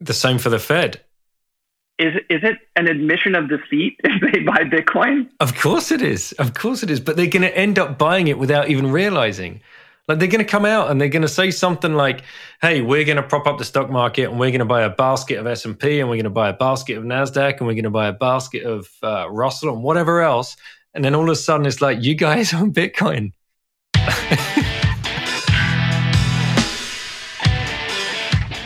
the same for the Fed. Is is it an admission of defeat if they buy Bitcoin? Of course it is. Of course it is. But they're going to end up buying it without even realizing. Like they're going to come out and they're going to say something like, "Hey, we're going to prop up the stock market and we're going to buy a basket of S and P and we're going to buy a basket of Nasdaq and we're going to buy a basket of uh, Russell and whatever else." And then all of a sudden, it's like, "You guys own Bitcoin."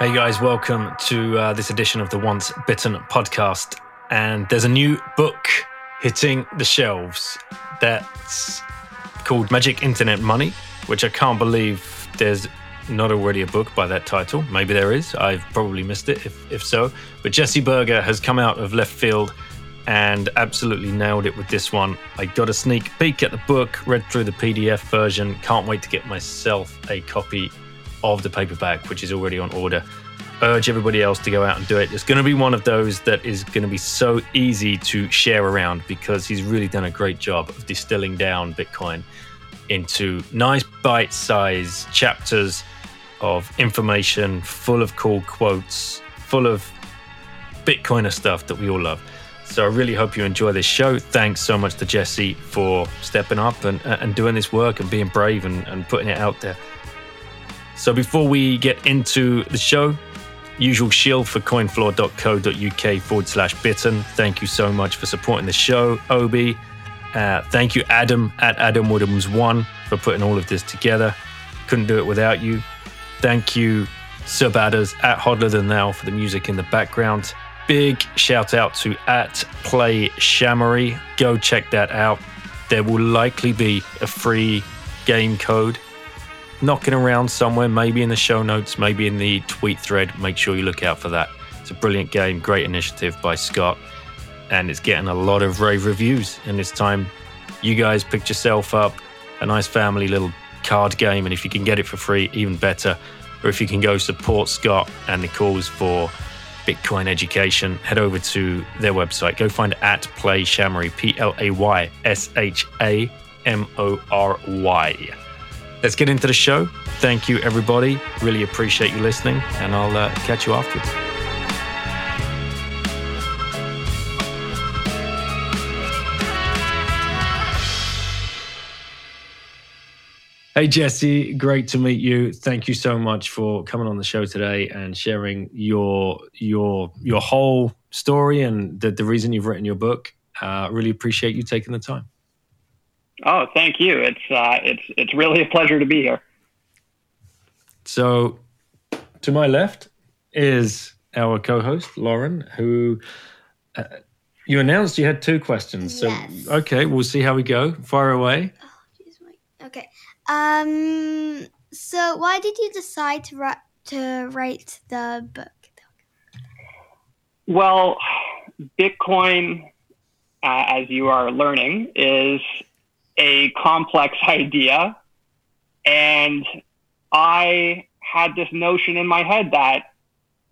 Hey guys, welcome to uh, this edition of the Once Bitten podcast. And there's a new book hitting the shelves that's called Magic Internet Money, which I can't believe there's not already a book by that title. Maybe there is. I've probably missed it if, if so. But Jesse Berger has come out of left field and absolutely nailed it with this one. I got a sneak peek at the book, read through the PDF version. Can't wait to get myself a copy of the paperback, which is already on order. Urge everybody else to go out and do it. It's going to be one of those that is going to be so easy to share around because he's really done a great job of distilling down Bitcoin into nice bite sized chapters of information full of cool quotes, full of Bitcoiner stuff that we all love. So I really hope you enjoy this show. Thanks so much to Jesse for stepping up and, and doing this work and being brave and, and putting it out there. So before we get into the show, usual shield for coinfloor.co.uk forward slash bitten. Thank you so much for supporting the show, Obi. Uh, thank you, Adam at Adam Woodhams1 for putting all of this together. Couldn't do it without you. Thank you, Subadders at Hodler Than Thou for the music in the background. Big shout out to at Play Shamory. Go check that out. There will likely be a free game code knocking around somewhere, maybe in the show notes, maybe in the tweet thread. Make sure you look out for that. It's a brilliant game, great initiative by Scott and it's getting a lot of rave reviews. And this time, you guys picked yourself up a nice family little card game, and if you can get it for free, even better. Or if you can go support Scott and the cause for Bitcoin education, head over to their website. Go find at Play Shamory, P L A Y S H A M O R Y. Let's get into the show. Thank you, everybody. Really appreciate you listening, and I'll uh, catch you afterwards. Hey Jesse, great to meet you. Thank you so much for coming on the show today and sharing your your your whole story and the, the reason you've written your book. Uh, really appreciate you taking the time. Oh, thank you. It's uh, it's it's really a pleasure to be here. So, to my left is our co-host Lauren, who uh, you announced you had two questions. So, yes. okay, we'll see how we go. Fire away. Oh, okay. Um. So, why did you decide to write to write the book? Well, Bitcoin, uh, as you are learning, is a complex idea, and I had this notion in my head that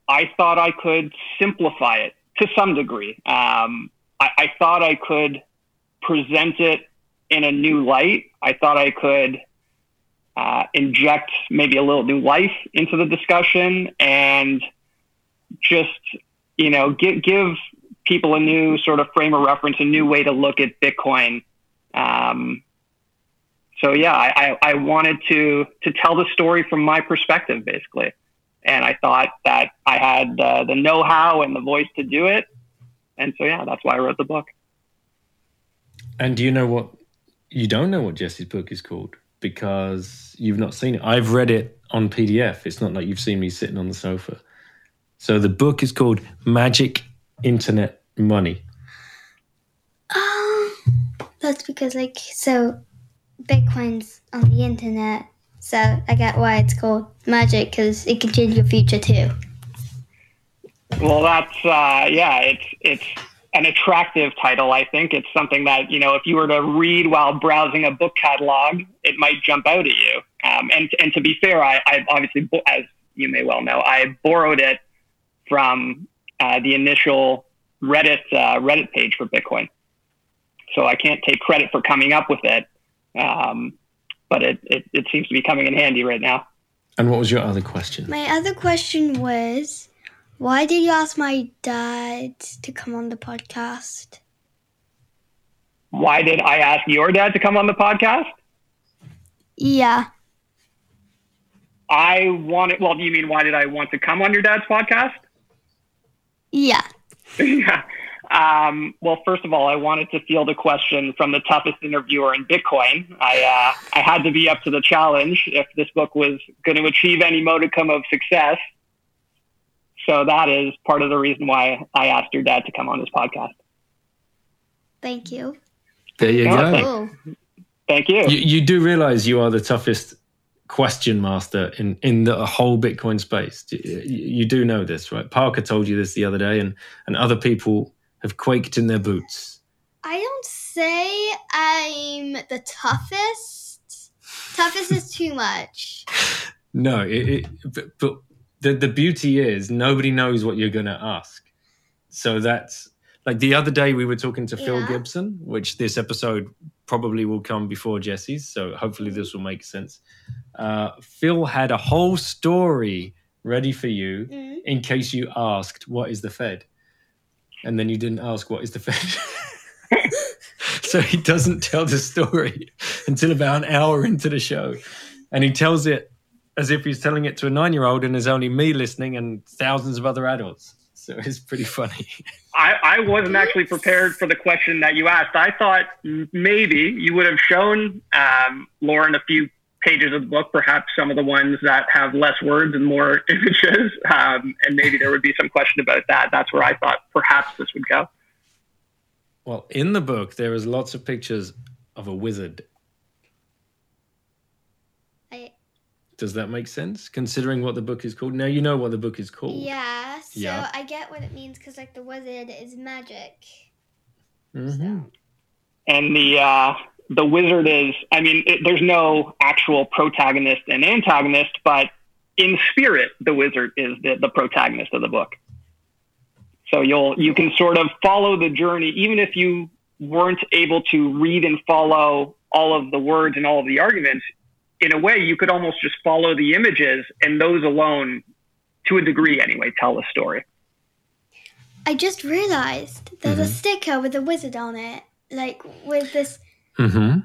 I thought I could simplify it to some degree. Um, I, I thought I could present it in a new light. I thought I could uh, inject maybe a little new life into the discussion and just you know give give people a new sort of frame of reference, a new way to look at Bitcoin. Um, so yeah, I, I wanted to to tell the story from my perspective, basically, and I thought that I had uh, the know how and the voice to do it, and so yeah, that's why I wrote the book. And do you know what? You don't know what Jesse's book is called because you've not seen it. I've read it on PDF. It's not like you've seen me sitting on the sofa. So the book is called Magic Internet Money. That's because like so, Bitcoin's on the internet. So I get why it's called magic because it can change your future too. Well, that's uh, yeah, it's it's an attractive title. I think it's something that you know if you were to read while browsing a book catalog, it might jump out at you. Um, and and to be fair, I, I obviously, as you may well know, I borrowed it from uh, the initial Reddit uh, Reddit page for Bitcoin. So I can't take credit for coming up with it, um, but it, it it seems to be coming in handy right now. And what was your other question? My other question was, why did you ask my dad to come on the podcast? Why did I ask your dad to come on the podcast? Yeah. I wanted. Well, do you mean why did I want to come on your dad's podcast? Yeah. yeah. Um, well, first of all, I wanted to field a question from the toughest interviewer in Bitcoin. I uh, I had to be up to the challenge if this book was going to achieve any modicum of success. So that is part of the reason why I asked your dad to come on this podcast. Thank you. There you Oh, go. thank- Thank you. You, you do realize you are the toughest question master in, in the whole Bitcoin space. You, you do know this, right? Parker told you this the other day, and, and other people have quaked in their boots. I don't say I'm the toughest. Toughest is too much. No, it, it, but, but the, the beauty is nobody knows what you're going to ask. So that's like the other day we were talking to Phil Yeah. Gibson, which this episode probably will come before Jesse's. So hopefully this will make sense. Uh, Phil had a whole story ready for you Mm. in case you asked, What is the Fed? And then you didn't ask, What is the Fed? so he doesn't tell the story until about an hour into the show. And he tells it as if he's telling it to a nine year old, and there's only me listening and thousands of other adults. So it's pretty funny. I, I wasn't actually prepared for the question that you asked. I thought maybe you would have shown um, Lauren a few pages of the book, perhaps some of the ones that have less words and more images, um, and maybe there would be some question about that. That's where I thought perhaps this would go. Well, in the book, there is lots of pictures of a wizard. I, Does that make sense? Considering what the book is called. Now you know what the book is called. yeah, so Yeah. I get what it means because, like, the wizard is magic. Mm-hmm. and the uh, the wizard is i mean it, there's no actual protagonist and antagonist but in spirit the wizard is the, the protagonist of the book so you'll you can sort of follow the journey even if you weren't able to read and follow all of the words and all of the arguments in a way you could almost just follow the images and those alone to a degree anyway tell the story I just realized there's a Mhm. sticker with a wizard on it, like with this. Mhm.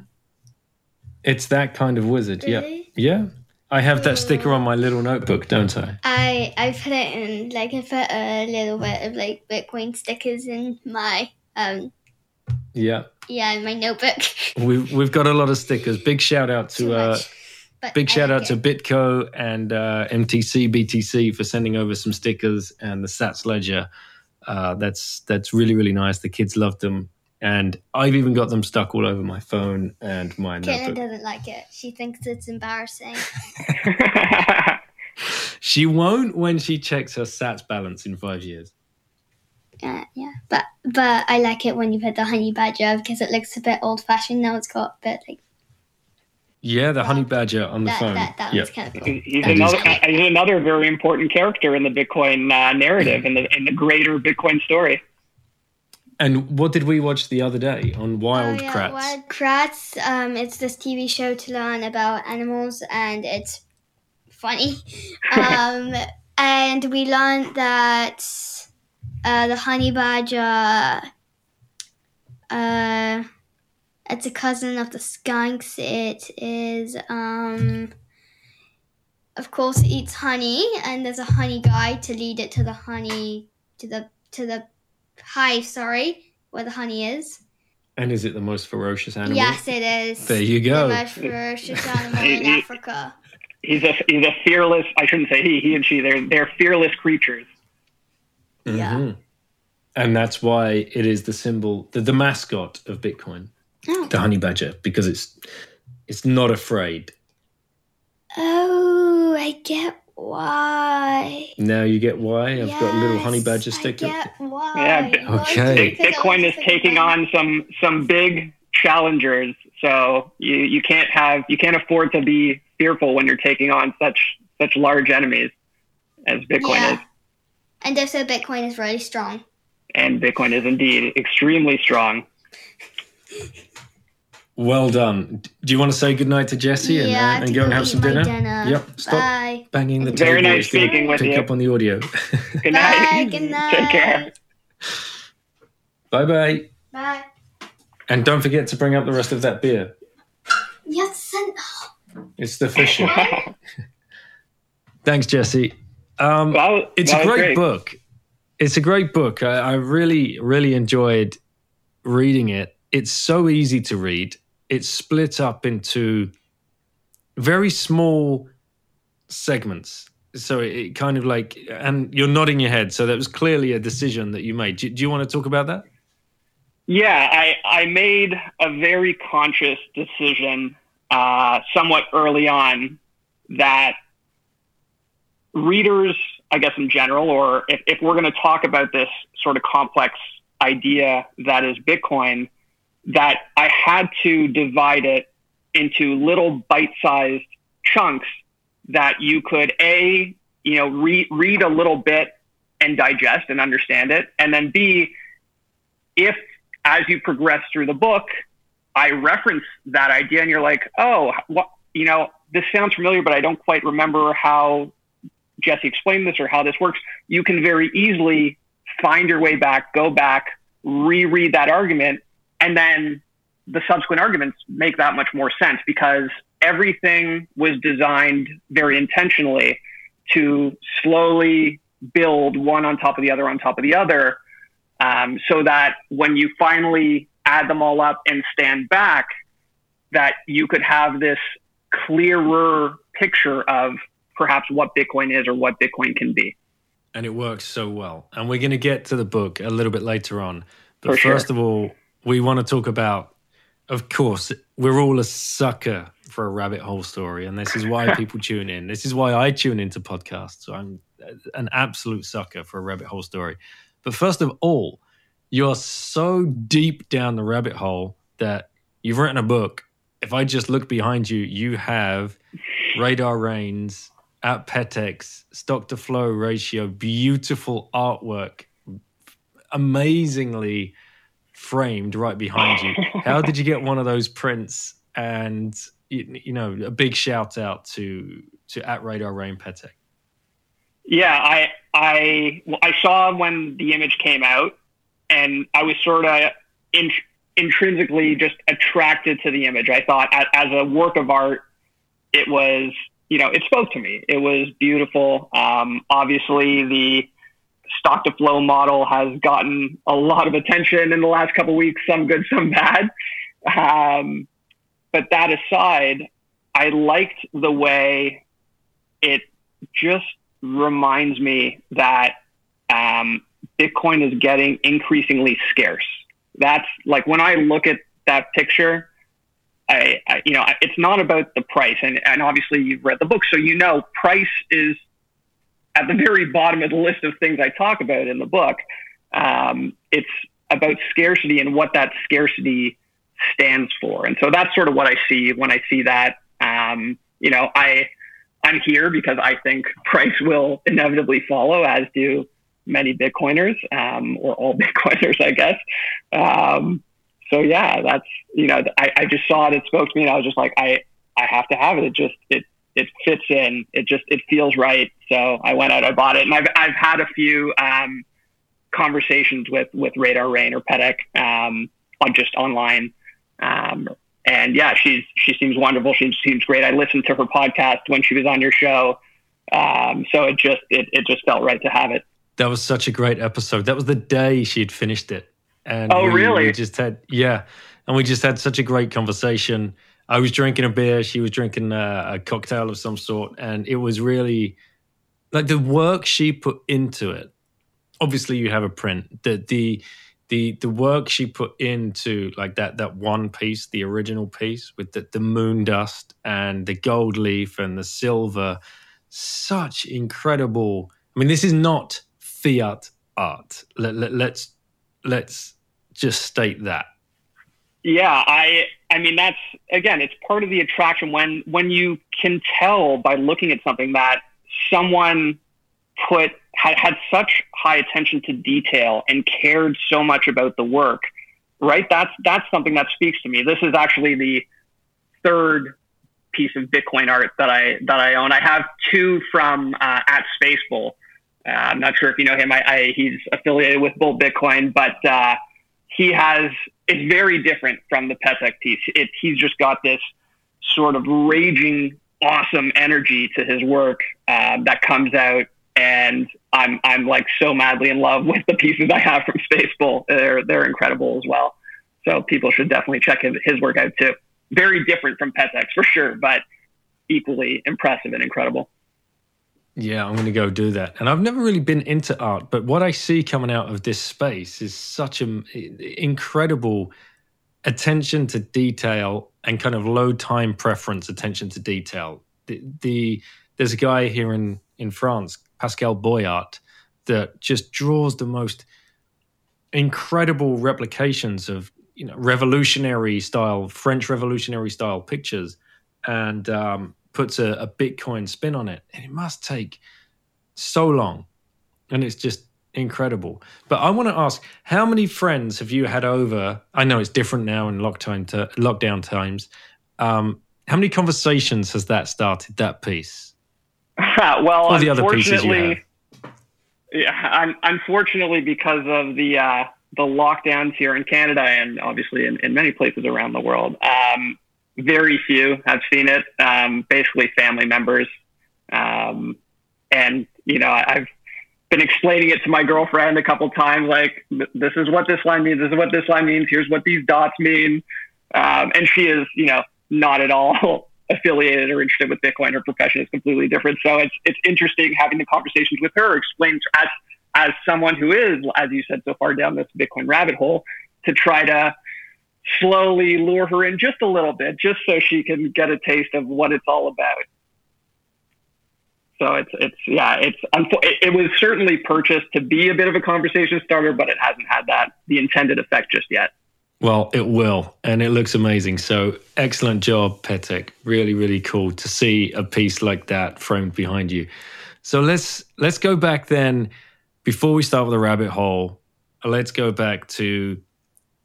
It's that kind of wizard. Yeah. Really? Yeah. I have that sticker on my little notebook, don't I? I I put it in like I put a little bit of like Bitcoin stickers in my um Yeah. yeah in my notebook. We've we've got a lot of stickers. Big shout out to uh. But big I shout like out to. Bitco and uh, MTC BTC for sending over some stickers and the Sats Ledger. Uh, that's that's really really nice. The kids loved them, and I've even got them stuck all over my phone and my Caitlin notebook. doesn't like it. She thinks it's embarrassing. She won't when she checks her Sats balance in five years. Yeah, yeah. But but I like it when you put the honey badger because it looks a bit old fashioned. Now it's got a bit like Yeah, the honey badger on the that. phone. That that yeah. one's kind of cool. he's That is another he's another very important character in the Bitcoin uh, narrative in the in the greater Bitcoin story. And what did we watch the other day on Wild oh, yeah, Kratts? Wild Kratts. Um, it's this TV show to learn about animals, and it's funny. um, and we learned that uh, the honey badger. Uh, it's a cousin of the skunks. It is um. Of course, it eats honey, and there's a honey guy to lead it to the honey to the to the hive. Sorry, where the honey is. And is it the most ferocious animal? Yes, it is. There you go. The most ferocious animal in he- Africa. He's a he's a fearless. I shouldn't say he. He and she. They're they're fearless creatures. Yeah. Mhm. And that's why it is the symbol, the, the mascot of Bitcoin, Oh. the honey badger, because it's it's not afraid. oh, I get why. Now you get why. I've got a little honey Yes, badger I sticker. get why. Yeah, bi- Okay. do you Bit- think I Bitcoin is taking on some some big challengers, so you you can't have you can't afford to be fearful when you're taking on such such large enemies as Bitcoin Yeah. is, And also, Bitcoin is really strong. and Bitcoin is indeed extremely strong. Well done. Do you want to say goodnight to Jesse and, yeah, I uh, and to go and have some my dinner? dinner. Yep. Stop Bye. banging the Very table. nice speaking with Pick you. up on the audio. Good Bye. night. Good night. Take care. bye bye. Bye. And don't forget to bring up the rest of that beer. Yes, It's the fisher. Thanks, Jesse. Um, Well, it's that a was great, book. It's a great book. I, I really, really enjoyed reading it. It's so easy to read. It's split up into very small segments. So it, kind of like, and you're nodding your head. So that was clearly a decision that you made. Do, do you want to talk about that? Yeah, I, I made a very conscious decision uh, somewhat early on that readers, I guess in general, or if, if we're going to talk about this sort of complex idea that is Bitcoin, that I had to divide it into little bite-sized chunks that you could a you know read read a little bit and digest and understand it, and then b if as you progress through the book, I reference that idea, and you're like, oh, what you know, this sounds familiar, but I don't quite remember how Jesse explained this or how this works. You can very easily find your way back, go back, reread that argument, and then the subsequent arguments make that much more sense because everything was designed very intentionally to slowly build one on top of the other on top of the other um, so that when you finally add them all up and stand back that you could have this clearer picture of perhaps what bitcoin is or what bitcoin can be and it works so well. And we're going to get to the book a little bit later on. But For sure. first of all, we want to talk about, of course, we're all a sucker for a rabbit hole story. And this is why people tune in. This is why I tune into podcasts. So I'm uh, an absolute sucker for a rabbit hole story. But first of all, you're so deep down the rabbit hole that you've written a book. If I just look behind you, you have Radar Reigns at Petex, stock to flow ratio, beautiful artwork, amazingly framed right behind you. How did you get one of those prints? And you, you know, a big shout out to to at Radar Rain Petek. Yeah, I I I saw when the image came out, and I was sort of in, intrinsically just attracted to the image. I thought, as, as a work of art, it was you know it spoke to me. It was beautiful. Um, obviously, the stock to flow model has gotten a lot of attention in the last couple weeks. Some good, some bad. Um, but that aside, I liked the way it just reminds me that um, Bitcoin is getting increasingly scarce. That's like when I look at that picture, I, I you know, it's not about the price, and and obviously you've read the book, so you know price is at the very bottom of the list of things I talk about in the book. Um, it's about scarcity and what that scarcity stands for, and so that's sort of what I see when I see that. Um, you know, I I'm here because I think price will inevitably follow, as do many Bitcoiners, um, or all Bitcoiners, I guess. Um, so yeah, that's you know, I, I just saw it, it spoke to me, and I was just like, I I have to have it. It just it it fits in. It just it feels right. So I went out, I bought it, and I've I've had a few um, conversations with with Radar Rain or Pedek um, on just online. Um, and yeah, she's she seems wonderful. She seems great. I listened to her podcast when she was on your show, um, so it just it, it just felt right to have it. That was such a great episode. That was the day she had finished it. And Oh, we, really? We just had, yeah. And we just had such a great conversation. I was drinking a beer. She was drinking a, a cocktail of some sort. And it was really like the work she put into it. Obviously, you have a print. The, the, the, the work she put into like that, that one piece, the original piece with the, the moon dust and the gold leaf and the silver such incredible. I mean, this is not fiat art. Let, let, let's let's just state that. Yeah, I I mean that's again, it's part of the attraction when when you can tell by looking at something that someone put had, had such high attention to detail and cared so much about the work, right? That's that's something that speaks to me. This is actually the third piece of Bitcoin art that I that I own. I have two from uh, at Spacebowl. Uh, I'm not sure if you know him. I, I he's affiliated with Bull Bitcoin, but uh, he has it's very different from the Petek piece. It, he's just got this sort of raging, awesome energy to his work uh, that comes out, and I'm I'm like so madly in love with the pieces I have from Spacebowl. They're they're incredible as well. So people should definitely check his, his work out too. Very different from Petek for sure, but equally impressive and incredible. Yeah, I'm going to go do that. And I've never really been into art, but what I see coming out of this space is such an incredible attention to detail and kind of low time preference attention to detail. The, the there's a guy here in in France, Pascal Boyart, that just draws the most incredible replications of you know revolutionary style French revolutionary style pictures, and um, puts a, a Bitcoin spin on it, and it must take so long, and it's just incredible. But I want to ask, how many friends have you had over? I know it's different now in lockdown to lockdown times. Um, how many conversations has that started? That piece. well, All the other pieces you have. Yeah, unfortunately, because of the uh, the lockdowns here in Canada and obviously in, in many places around the world, um, very few have seen it. Um, basically, family members, um, and you know, I've been explaining it to my girlfriend a couple times. Like, this is what this line means. This is what this line means. Here's what these dots mean. Um, and she is, you know, not at all affiliated or interested with Bitcoin. Her profession is completely different. So it's it's interesting having the conversations with her, explain as as someone who is, as you said, so far down this Bitcoin rabbit hole, to try to slowly lure her in just a little bit, just so she can get a taste of what it's all about. So it's it's yeah it's it was certainly purchased to be a bit of a conversation starter, but it hasn't had that the intended effect just yet. Well, it will, and it looks amazing. So excellent job, Petek. Really, really cool to see a piece like that framed behind you. So let's let's go back then. Before we start with the rabbit hole, let's go back to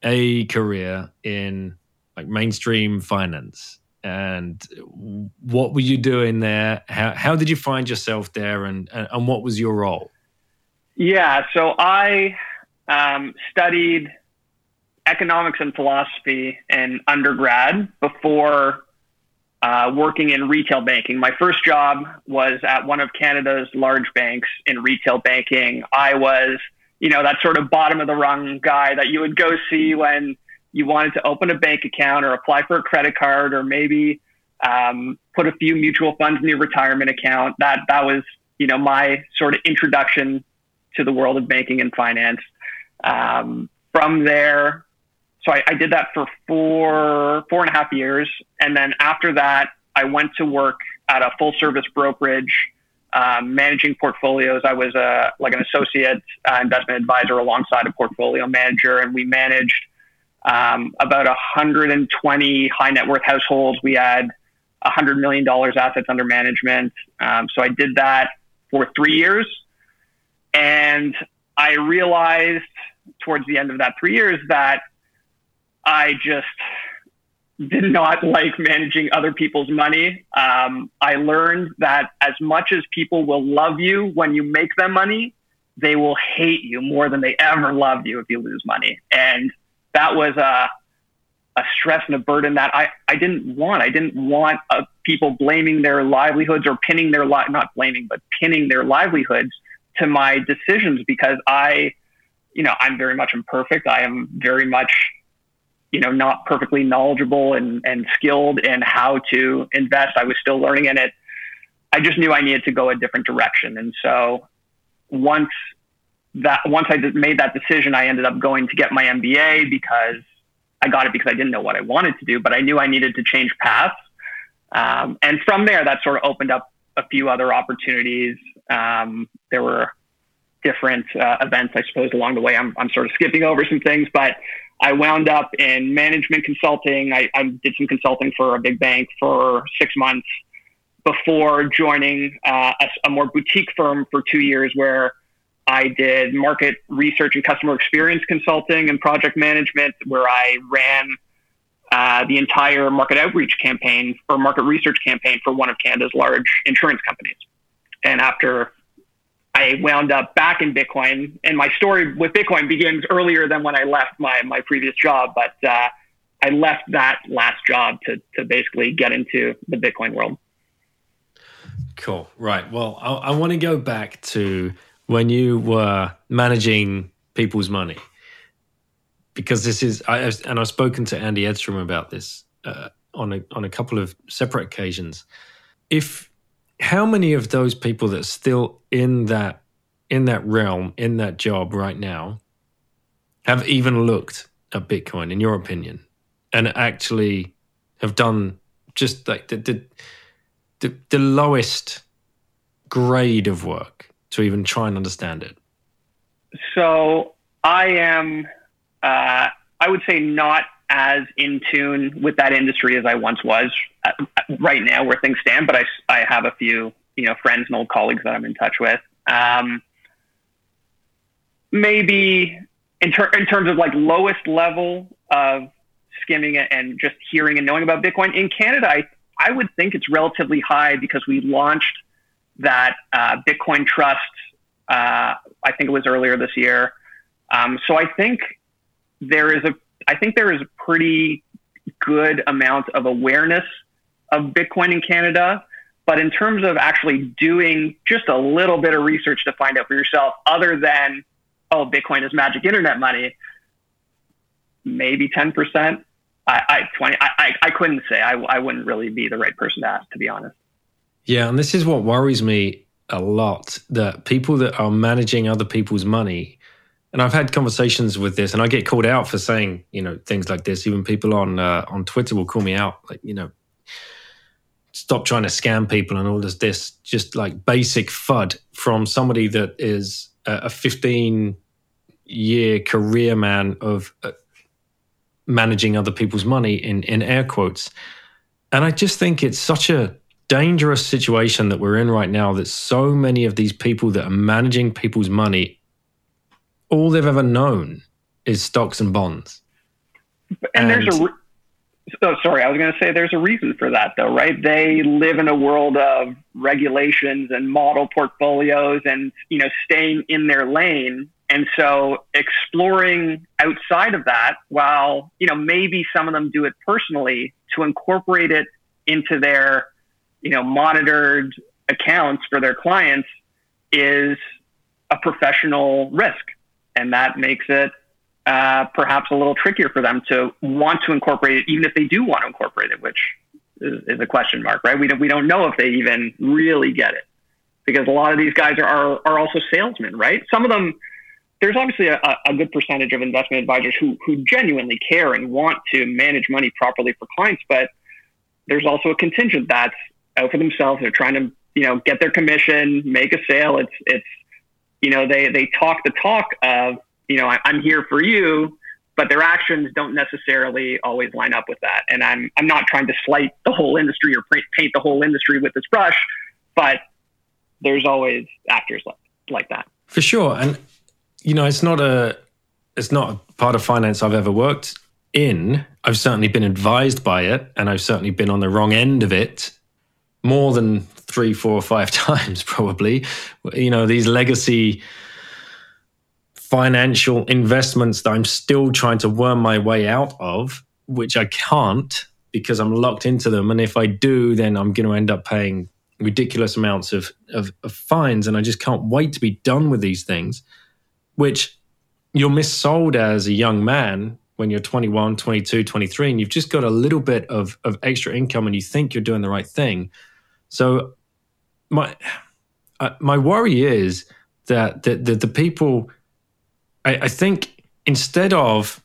a career in like mainstream finance and what were you doing there how, how did you find yourself there and, and, and what was your role yeah so i um, studied economics and philosophy in undergrad before uh, working in retail banking. My first job was at one of Canada's large banks in retail banking. I was you know, that sort of bottom of the rung guy that you would go see when you wanted to open a bank account or apply for a credit card or maybe um, put a few mutual funds in your retirement account. That that was you know my sort of introduction to the world of banking and finance. Um, from there, so I, I did that for four four and a half years, and then after that, I went to work at a full service brokerage um, managing portfolios. I was a like an associate uh, investment advisor alongside a portfolio manager, and we managed um, about 120 high net worth households. We had 100 million dollars assets under management. Um, so I did that for three years, and I realized towards the end of that three years that I just did not like managing other people's money. Um, I learned that as much as people will love you when you make them money, they will hate you more than they ever loved you if you lose money. And that was a, a stress and a burden that I, I didn't want. I didn't want uh, people blaming their livelihoods or pinning their li- not blaming, but pinning their livelihoods to my decisions because I, you know, I'm very much imperfect. I am very much you know, not perfectly knowledgeable and, and skilled in how to invest. I was still learning in it. I just knew I needed to go a different direction. And so once that, once I made that decision, I ended up going to get my MBA because I got it because I didn't know what I wanted to do, but I knew I needed to change paths. Um, and from there, that sort of opened up a few other opportunities. Um, there were different uh, events, I suppose, along the way. I'm, I'm sort of skipping over some things, but I wound up in management consulting. I, I did some consulting for a big bank for six months before joining uh, a, a, more boutique firm for two years where I did market research and customer experience consulting and project management, where I ran uh, the entire market outreach campaign or market research campaign for one of Canada's large insurance companies. And after I wound up back in Bitcoin, and my story with Bitcoin begins earlier than when I left my, my previous job, but uh, I left that last job to, to basically get into the Bitcoin world. Cool. Right. Well, I, I want to go back to when you were managing people's money, because this is, I, and I've spoken to Andy Edstrom about this uh, on a on a couple of separate occasions. If how many of those people that are still in that in that realm in that job right now have even looked at Bitcoin, in your opinion, and actually have done just like the, the the, the lowest grade of work to even try and understand it? So I am, uh, I would say, not as in tune with that industry as I once was uh, right now, where things stand. But I, I have a few, you know, friends and old colleagues that I'm in touch with. Um, maybe in, ter- in terms of like lowest level of skimming and just hearing and knowing about Bitcoin in Canada, I, I would think it's relatively high because we launched that uh, Bitcoin Trust. Uh, I think it was earlier this year. Um, so I think there is a I think there is a pretty good amount of awareness of Bitcoin in Canada. But in terms of actually doing just a little bit of research to find out for yourself, other than oh, Bitcoin is magic internet money, maybe ten percent. I, I twenty. I, I couldn't say. I, I wouldn't really be the right person to ask, to be honest. Yeah, and this is what worries me a lot that people that are managing other people's money, and I've had conversations with this, and I get called out for saying you know things like this. Even people on uh, on Twitter will call me out, like you know, stop trying to scam people and all this. This just like basic fud from somebody that is a 15 year career man of uh, managing other people's money in in air quotes. And I just think it's such a dangerous situation that we're in right now that so many of these people that are managing people's money all they've ever known is stocks and bonds. And, and there's a re- oh, sorry, I was going to say there's a reason for that though, right? They live in a world of regulations and model portfolios and, you know, staying in their lane and so exploring outside of that, while, you know, maybe some of them do it personally to incorporate it into their, you know, monitored accounts for their clients is a professional risk. And that makes it uh, perhaps a little trickier for them to want to incorporate it, even if they do want to incorporate it, which is, is a question mark, right? We don't, we don't know if they even really get it because a lot of these guys are, are, are also salesmen, right? Some of them, there's obviously a, a, good percentage of investment advisors who, who genuinely care and want to manage money properly for clients, but there's also a contingent that's out for themselves. They're trying to, you know, get their commission, make a sale. It's, it's, you know, they, they talk the talk of, you know, I, I'm here for you, but their actions don't necessarily always line up with that. And I'm, I'm not trying to slight the whole industry or paint the whole industry with this brush, but there's always actors like, like that. For sure. And you know, it's not a it's not a part of finance I've ever worked in. I've certainly been advised by it, and I've certainly been on the wrong end of it more than three, four, or five times, probably. You know, these legacy financial investments that I'm still trying to worm my way out of, which I can't because I'm locked into them. And if I do, then I'm going to end up paying ridiculous amounts of, of, of fines. And I just can't wait to be done with these things which you're missold as a young man when you're 21, 22, 23, and you've just got a little bit of, of extra income and you think you're doing the right thing. So my uh, my worry is that the, the, the people, I, I think instead of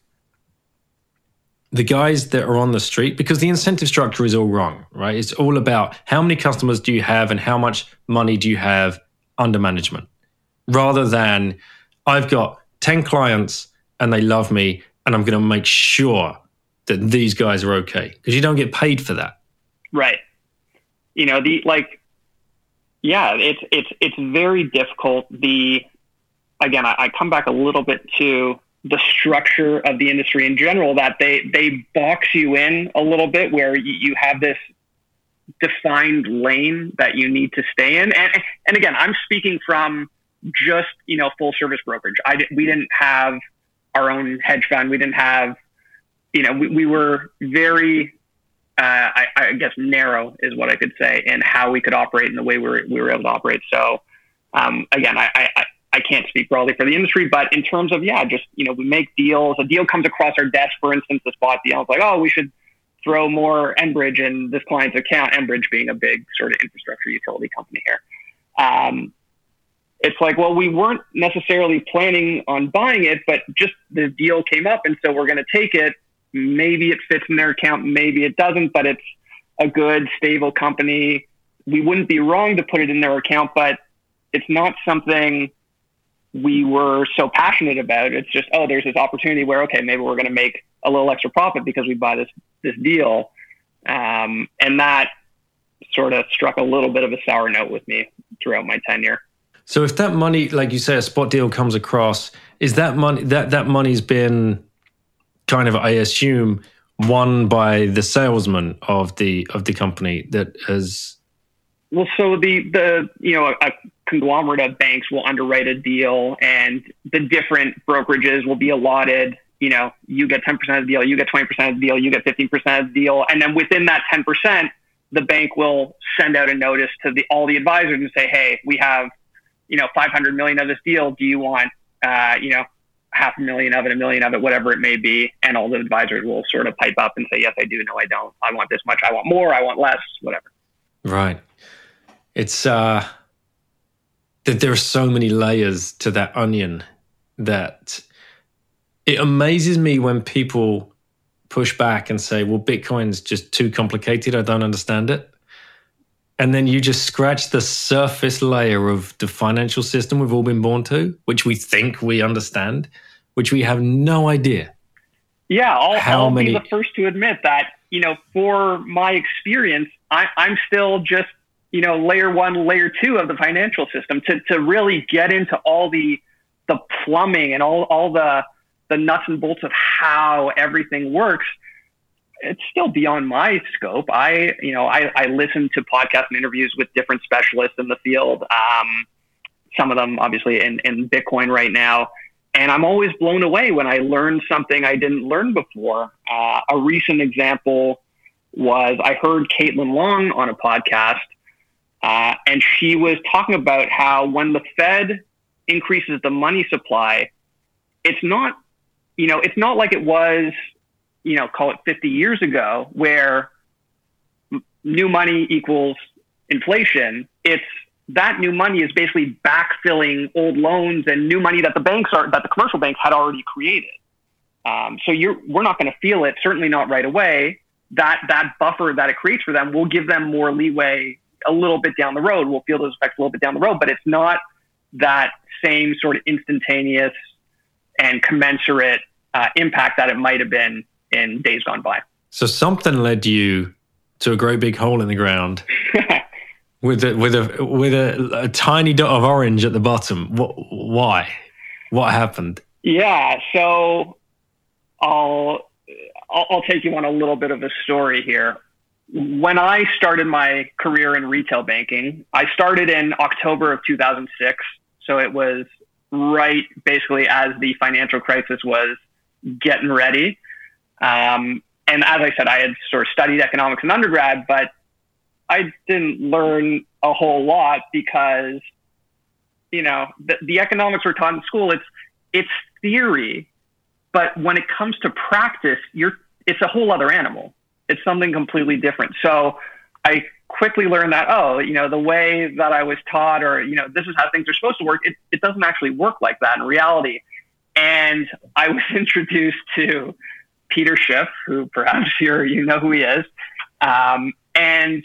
the guys that are on the street because the incentive structure is all wrong, right? It's all about how many customers do you have and how much money do you have under management rather than I've got 10 clients and they love me and I'm going to make sure that these guys are okay because you don't get paid for that. Right. You know, the like yeah, it's it's it's very difficult. The again, I, I come back a little bit to the structure of the industry in general that they they box you in a little bit where you, you have this defined lane that you need to stay in. And and again i'm speaking from just you know full service brokerage. I we didn't have our own hedge fund. We didn't have you know we, we were very uh, I, I, guess narrow is what I could say in how we could operate and the way we were, we were able to operate. So um, again, I, I, I can't speak broadly for the industry, but in terms of, yeah, just, you know, we make deals, a deal comes across our desk, for instance, the spot deal. It's like, oh, we should throw more Enbridge in this client's account, Enbridge being a big sort of infrastructure utility company here. Um, it's like, well, we weren't necessarily planning on buying it, but just the deal came up. And so we're going to take it. Maybe it fits in their account, maybe it doesn't, but it's a good, stable company. We wouldn't be wrong to put it in their account, but it's not something we were so passionate about. It's just, oh, there's this opportunity where, okay, maybe we're going to make a little extra profit because we buy this, this deal. Um, and that sort of struck a little bit of a sour note with me throughout my tenure. So if that money, like you say, a spot deal comes across, is that money, that, that money's been kind of, I assume, won by the salesman of the, of the company that has well, so the the you know a, conglomerate of banks will underwrite a deal, and the different brokerages will be allotted. You know, you get ten percent of the deal, you get twenty percent of the deal, you get fifteen percent of the deal, and then within that ten percent, the bank will send out a notice to the all the advisors and say, hey, we have you know five hundred million of this deal. Do you want uh, you know half a million of it, a million of it, whatever it may be, and all the advisors will sort of pipe up and say, yes, I do, no, I don't, I want this much, I want more, I want less, whatever. Right it's uh that there are so many layers to that onion that it amazes me when people push back and say, well, Bitcoin's just too complicated. I don't understand it. And then you just scratch the surface layer of the financial system we've all been born to, which we think we understand, which we have no idea. Yeah, I'll, How I'll many... be the first to admit that, you know, for my experience, I, I'm still just you know, layer one, layer two of the financial system to, to really get into all the, the plumbing and all, all the, the nuts and bolts of how everything works. It's still beyond my scope. I, you know, I, I listen to podcasts and interviews with different specialists in the field. Um, some of them obviously in, in Bitcoin right now. And I'm always blown away when I learn something I didn't learn before. Uh, a recent example was I heard Caitlin Long on a podcast uh, and she was talking about how when the Fed increases the money supply, it's not, you know, it's not like it was, you know, call it 50 years ago where new money equals inflation. It's that new money is basically backfilling old loans and new money that the banks are, that the commercial banks had already created. Um, so you're, we're not going to feel it, certainly not right away. That, that buffer that it creates for them will give them more leeway a little bit down the road. We'll feel those effects a little bit down the road, but it's not that same sort of instantaneous and commensurate uh, impact that it might have been in days gone by. So something led you to a great big hole in the ground with a, with a with a, a, tiny dot of orange at the bottom. What, why? What happened? Yeah, so I'll, I'll I'll take you on a little bit of a story here when I started my career in retail banking, I started in October of 2006. So it was right basically as the financial crisis was getting ready. Um, and as I said, I had sort of studied economics in undergrad, but I didn't learn a whole lot because, you know, the, the economics we're taught in school, it's, it's theory, but when it comes to practice, you're, it's a whole other animal it's something completely different. So I quickly learned that, oh, you know, the way that I was taught or, you know, this is how things are supposed to work, it, it doesn't actually work like that in reality. And I was introduced to Peter Schiff, who perhaps you're, you know who he is, um, and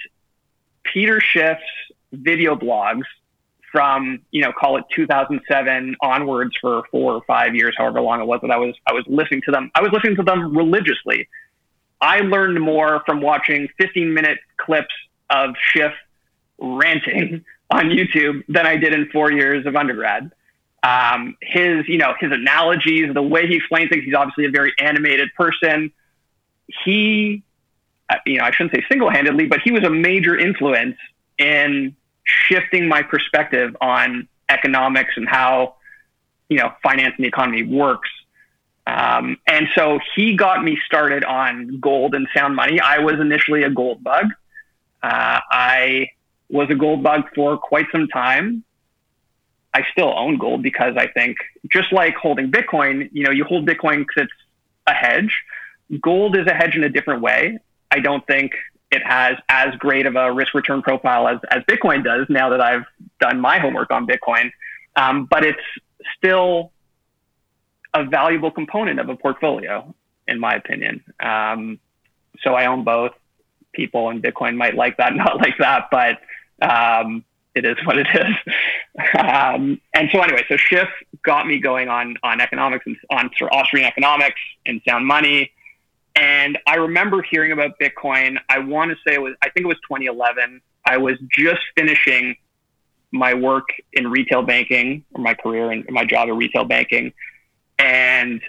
Peter Schiff's video blogs from you know call it 2007 onwards for four or five years, however long it was that I was I was listening to them. I was listening to them religiously. I learned more from watching 15 minute clips of Schiff ranting on YouTube than I did in four years of undergrad. Um, his, you know, his analogies, the way he explains things, he's obviously a very animated person. He, uh, you know, I shouldn't say single handedly, but he was a major influence in shifting my perspective on economics and how, you know, finance and the economy works. Um, and so he got me started on gold and sound money. I was initially a gold bug. Uh, I was a gold bug for quite some time. I still own gold because I think just like holding Bitcoin, you know, you hold Bitcoin because it's a hedge. Gold is a hedge in a different way. I don't think it has as great of a risk return profile as, as Bitcoin does now that I've done my homework on Bitcoin. Um, but it's still a valuable component of a portfolio, in my opinion. Um, so I own both. People in Bitcoin might like that, not like that, but um, it is what it is. um, and so anyway, so Schiff got me going on on economics and on sort of Austrian economics and sound money. And I remember hearing about Bitcoin. I want to say it was I think it was 2011. I was just finishing my work in retail banking or my career and my job in retail banking, and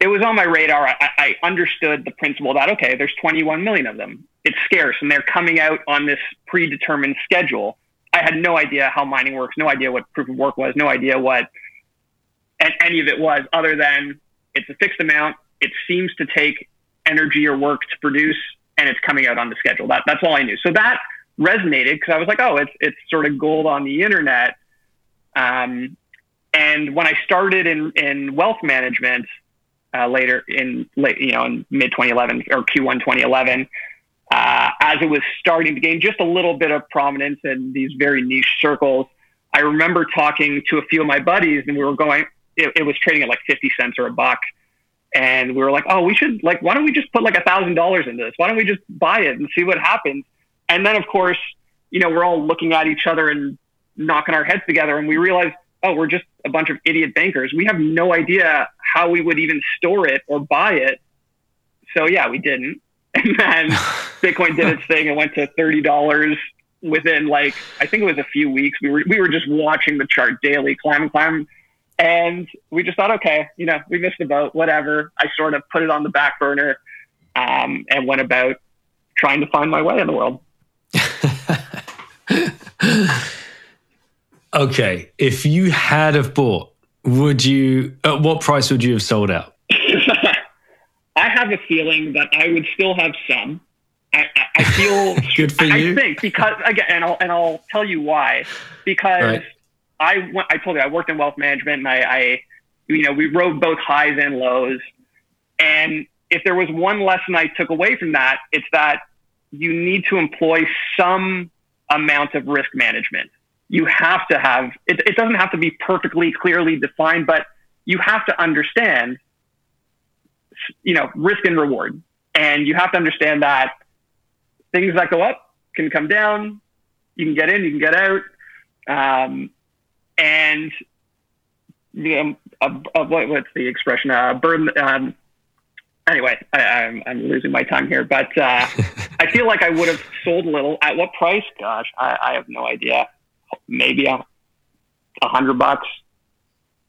it was on my radar. I, I understood the principle that okay, there's 21 million of them. It's scarce, and they're coming out on this predetermined schedule I had no idea how mining works, no idea what proof of work was, no idea what any of it was, other than it's a fixed amount. It seems to take energy or work to produce, and it's coming out on the schedule. That that's all I knew. So that resonated because I was like, oh, it's it's sort of gold on the internet. Um, and when I started in in wealth management uh, later in late, you know, in mid 2011 or Q1 2011 uh, as it was starting to gain just a little bit of prominence in these very niche circles. I remember talking to a few of my buddies, and we were going. It, it was trading at like fifty cents or a buck, and we were like, "Oh, we should like, why don't we just put like a thousand dollars into this? Why don't we just buy it and see what happens?" And then, of course, you know, we're all looking at each other and knocking our heads together, and we realize, oh, we're just a bunch of idiot bankers. We have no idea how we would even store it or buy it. So yeah, we didn't. And then Bitcoin did its thing and went to thirty dollars within like I think it was a few weeks. We were we were just watching the chart daily, climb and climb. And we just thought, okay, you know, we missed the boat, whatever. I sort of put it on the back burner um, and went about trying to find my way in the world. okay, if you had have bought, would you? At what price would you have sold out? I have a feeling that I would still have some. I, I feel good for you. I think because again, and I'll and I'll tell you why. Because right. I went, I told you I worked in wealth management, and I, I, you know, we rode both highs and lows. And if there was one lesson I took away from that, it's that you need to employ some amount of risk management. You have to have it. It doesn't have to be perfectly clearly defined, but you have to understand you know, risk and reward. And you have to understand that things that go up can come down. You can get in, you can get out. Um, and the, um, what, what's the expression? Uh, burn, um, anyway, I, am I'm, I'm losing my time here, but uh, I feel like I would have sold a little. At what price? Gosh, I, I have no idea. Maybe a, a hundred bucks.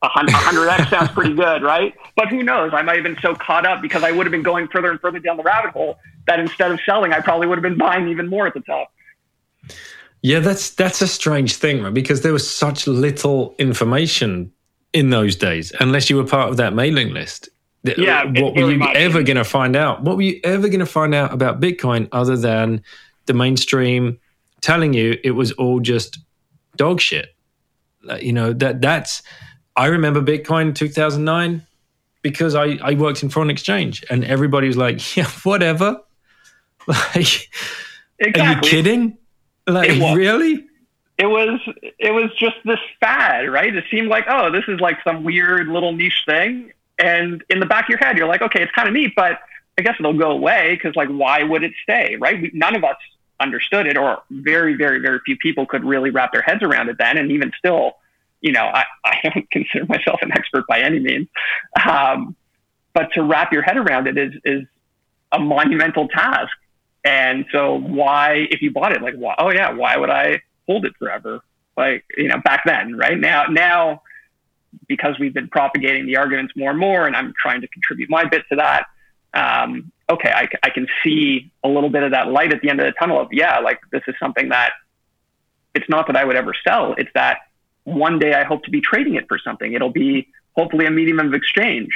Hundred X sounds pretty good, right? But who knows? I might have been so caught up because I would have been going further and further down the rabbit hole that instead of selling, I probably would have been buying even more at the top. Yeah, that's that's a strange thing, right? Because there was such little information in those days, unless you were part of that mailing list. Yeah, what were you ever going to find out? What were you ever going to find out about Bitcoin other than the mainstream telling you it was all just dog shit? You know that that's I remember Bitcoin 2009 because I, I worked in foreign exchange and everybody was like, yeah, whatever. Like, exactly. are you kidding? Like, it really? It was, it was just this fad, right? It seemed like, oh, this is like some weird little niche thing. And in the back of your head, you're like, okay, it's kind of neat, but I guess it'll go away because like, why would it stay? Right? We, none of us understood it, or very, very, very few people could really wrap their heads around it then. And even still, you know, I, I don't consider myself an expert by any means. Um, but to wrap your head around it is, is a monumental task. And so why, if you bought it, like, why, oh yeah, why would I hold it forever? Like, you know, back then, right now, now, because we've been propagating the arguments more and more, and I'm trying to contribute my bit to that. Um, okay, I, I can see a little bit of that light at the end of the tunnel of, yeah, like this is something that it's not that I would ever sell. It's that one day I hope to be trading it for something. It'll be hopefully a medium of exchange.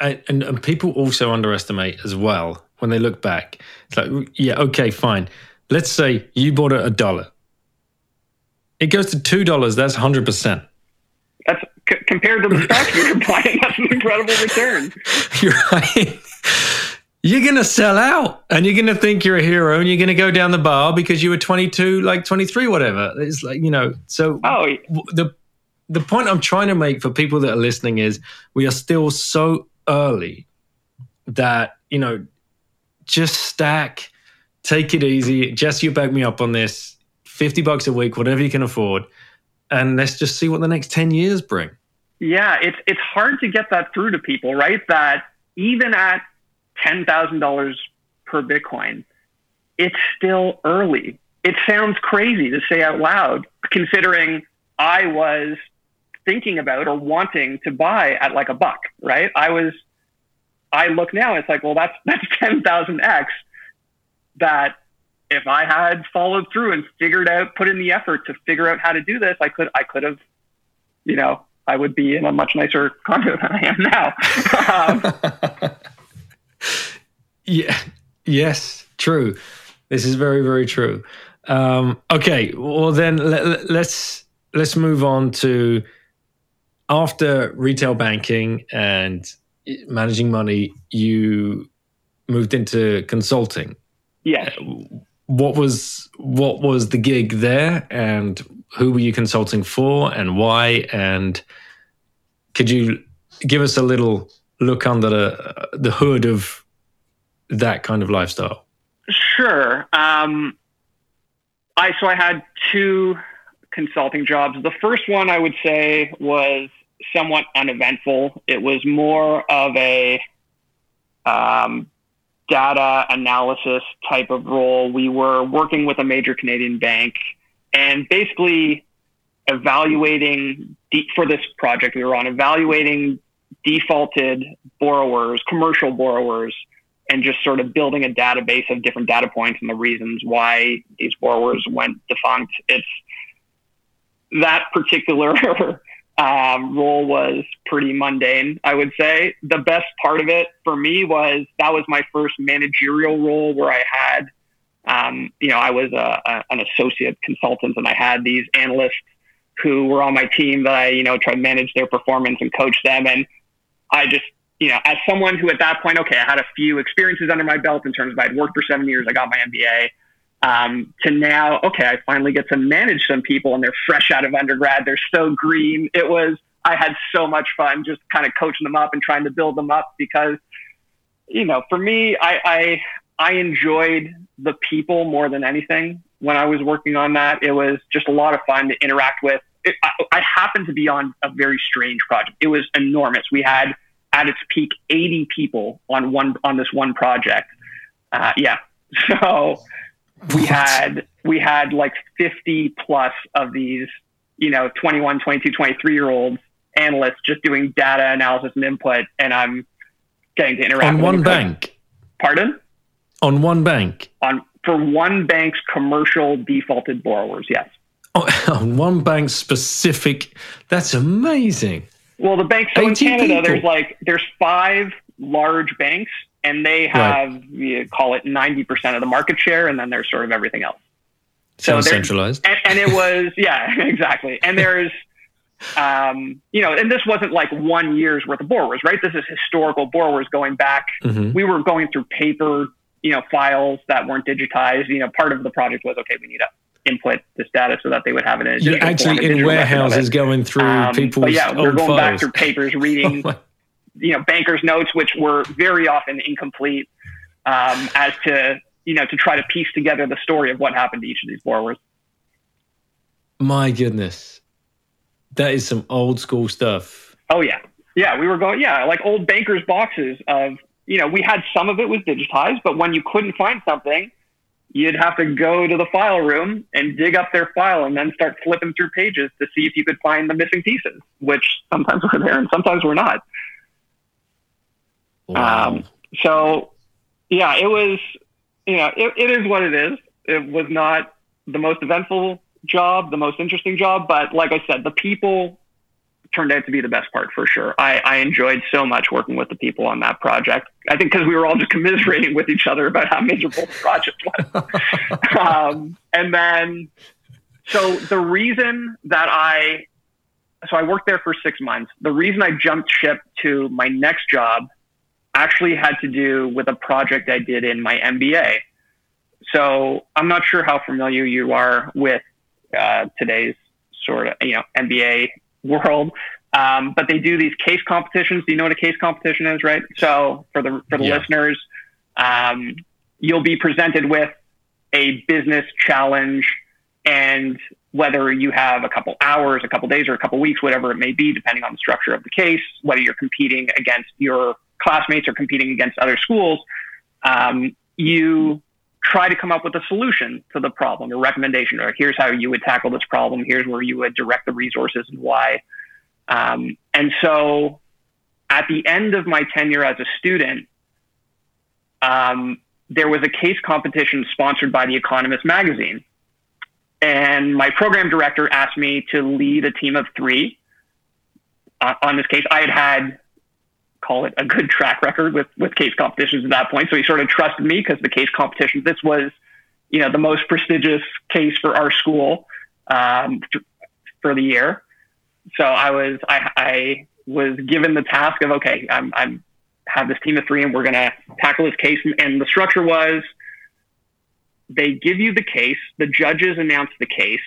And, and, and people also underestimate as well when they look back. It's like, yeah, okay, fine. Let's say you bought it a dollar. It goes to two dollars. That's hundred percent. That's c- compared to the stock you're buying. That's an incredible return. You're right. You're gonna sell out, and you're gonna think you're a hero, and you're gonna go down the bar because you were 22, like 23, whatever. It's like you know. So oh, the the point I'm trying to make for people that are listening is we are still so early that you know just stack, take it easy. Jess, you back me up on this. 50 bucks a week, whatever you can afford. And let's just see what the next 10 years bring. Yeah, it's it's hard to get that through to people, right? That even at $10,000 per Bitcoin, it's still early. It sounds crazy to say out loud, considering I was thinking about or wanting to buy at like a buck, right? I was I look now, it's like, well, that's that's ten thousand X that if I had followed through and figured out, put in the effort to figure out how to do this, I could I could have, you know, I would be in a much nicer condo than I am now. um, yeah. Yes. True. This is very very true. Um, okay. Well, then let, let's let's move on to after retail banking and managing money, you moved into consulting. Yes. What was what was the gig there, and who were you consulting for, and why? And could you give us a little look under the the hood of that kind of lifestyle? Sure. Um, I so I had two consulting jobs. The first one I would say was somewhat uneventful. It was more of a um, data analysis type of role. We were working with a major Canadian bank and basically evaluating for this project we were on, evaluating defaulted borrowers, commercial borrowers, and just sort of building a database of different data points and the reasons why these borrowers went defunct. It's that particular um, role was pretty mundane, I would say. The best part of it for me was that was my first managerial role where I had, um, you know, I was a, a, an associate consultant and I had these analysts who were on my team that I, you know, tried to manage their performance and coach them. And I just, you know, as someone who at that point, okay, I had a few experiences under my belt in terms of I'd worked for seven years, I got my MBA um, to now, okay, I finally get to manage some people and they're fresh out of undergrad. They're so green. It was, I had so much fun just kind of coaching them up and trying to build them up because, you know, for me, I, I, I enjoyed the people more than anything when I was working on that. It was just a lot of fun to interact with. It, I, I happened to be on a very strange project. It was enormous. We had at its peak 80 people on one on this one project. Uh, yeah. So we had we had like 50 plus of these you know 21 22 23 year olds analysts just doing data analysis and input and i'm getting to interact on one bank pardon on one bank on for one bank's commercial defaulted borrowers yes oh, on one bank specific. That's amazing. Well the banks so in canada people. there's like there's five large banks and they have right. you call it 90% of the market share and then there's sort of everything else. So centralized. and, and, it was yeah exactly. And there's um, you know and this wasn't like one year's worth of borrowers right? This is historical borrowers going back. Mm-hmm. we were going through paper you know files that weren't digitized. You know part of the project was okay we need to input this data so that they would have it in You're actually in warehouses going through um, people's yeah we're going files. back through papers reading oh you know bankers notes which were very often incomplete um, as to you know to try to piece together the story of what happened to each of these borrowers. My goodness. That is some old school stuff. Oh yeah. Yeah we were going yeah like old bankers boxes of you know we had some of it was digitized but when you couldn't find something you'd have to go to the file room and dig up their file and then start flipping through pages to see if you could find the missing pieces, which sometimes were there and sometimes were not. Wow. Um, so, yeah, it was, you know, it, it is what it is. It was not the most eventful job, the most interesting job, but like I said, the people turned out to be the best part for sure. I, I enjoyed so much working with the people on that project. I think because we were all just commiserating with each other about how miserable the project was. um, and then, so the reason that I, so I worked there for six months. The reason I jumped ship to my next job actually had to do with a project I did in my MBA. So I'm not sure how familiar you are with uh, today's sort of you know MBA world. Um, but they do these case competitions. Do you know what a case competition is, right? So for the for the yeah. listeners, um, you'll be presented with a business challenge, and whether you have a couple hours, a couple days, or a couple weeks, whatever it may be, depending on the structure of the case, whether you're competing against your classmates or competing against other schools, um, you try to come up with a solution to the problem, a recommendation, or here's how you would tackle this problem. Here's where you would direct the resources and why. Um, and so at the end of my tenure as a student, um, there was a case competition sponsored by The Economist magazine. And my program director asked me to lead a team of three uh, on this case. I had had call it a good track record with with case competitions at that point. So he sort of trusted me because the case competition this was, you know, the most prestigious case for our school um, for the year. So I was I, I was given the task of okay, I'm I'm have this team of three and we're going to tackle this case. And the structure was they give you the case, the judges announce the case.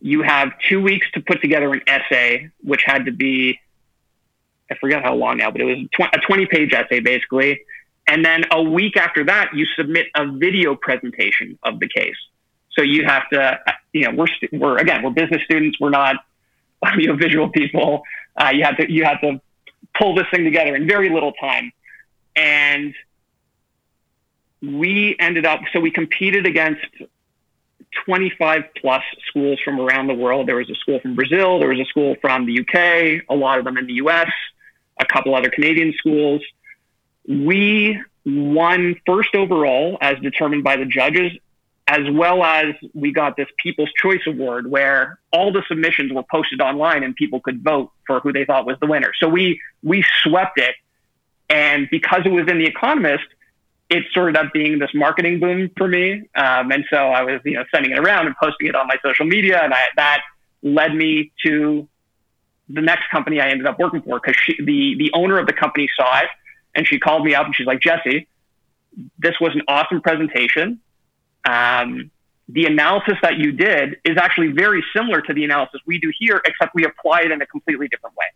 You have two weeks to put together an essay, which had to be I forget how long now, but it was a 20 page essay basically. And then a week after that, you submit a video presentation of the case. So you have to, you know, we're, we're again, we're business students. We're not audiovisual people. Uh, you have to, you have to pull this thing together in very little time. And we ended up, so we competed against 25 plus schools from around the world. There was a school from Brazil, there was a school from the UK, a lot of them in the US a couple other Canadian schools. We won first overall as determined by the judges, as well as we got this People's Choice Award where all the submissions were posted online and people could vote for who they thought was the winner. So we we swept it, and because it was in The Economist, it started up being this marketing boom for me. Um, and so I was you know sending it around and posting it on my social media, and I, that led me to the next company I ended up working for because the the owner of the company saw it and she called me up and she's like, Jesse, this was an awesome presentation. Um, the analysis that you did is actually very similar to the analysis we do here, except we apply it in a completely different way.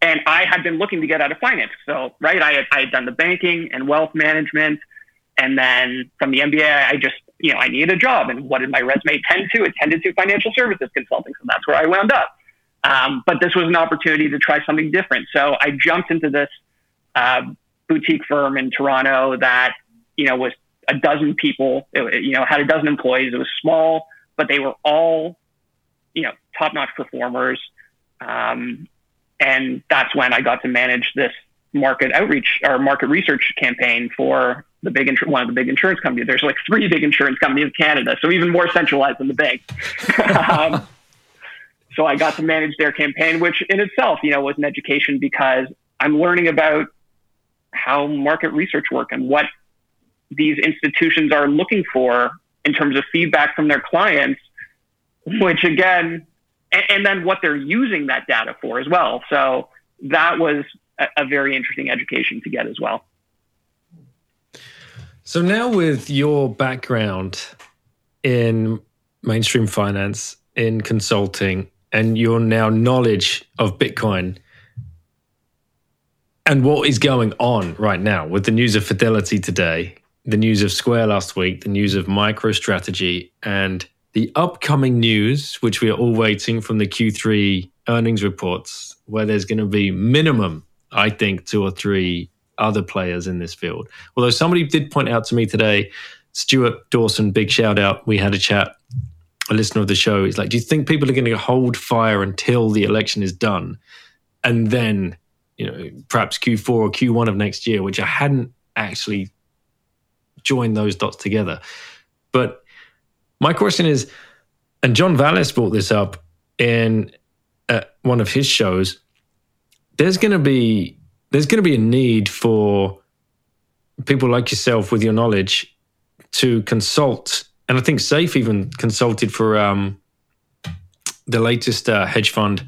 And I had been looking to get out of finance. So, right, I had, I had done the banking and wealth management. And then from the MBA, I just, you know, I needed a job. And what did my resume tend to? It tended to financial services consulting. So that's where I wound up. Um, but this was an opportunity to try something different. So I jumped into this uh, boutique firm in Toronto that you know was a dozen people. It, you know had a dozen employees. It was small, but they were all you know top notch performers. Um, and that's when I got to manage this market outreach or market research campaign for the big one of the big insurance companies. There's like three big insurance companies in Canada, so even more centralized than the big. um, so I got to manage their campaign, which in itself, you know, was an education because I'm learning about how market research work and what these institutions are looking for in terms of feedback from their clients, which again, and, and then what they're using that data for as well. So that was a, a very interesting education to get as well. So now with your background in mainstream finance, in consulting, and your now knowledge of Bitcoin, and what is going on right now with the news of Fidelity today, the news of Square last week, the news of MicroStrategy, and the upcoming news, which we are all waiting from the Q3 earnings reports, where there's going to be minimum, I think, two or three other players in this field. Although somebody did point out to me today, Stuart Dawson, big shout out. We had a chat, a listener of the show. is like, Do you think people are going to hold fire until the election is done? And then, you know, perhaps Q4 or Q1 of next year, which I hadn't actually joined those dots together. But my question is, and John Vallis brought this up in uh, one of his shows. There's going to be there's going to be a need for people like yourself with your knowledge to consult. And I think Safe even consulted for um, the latest uh, hedge fund.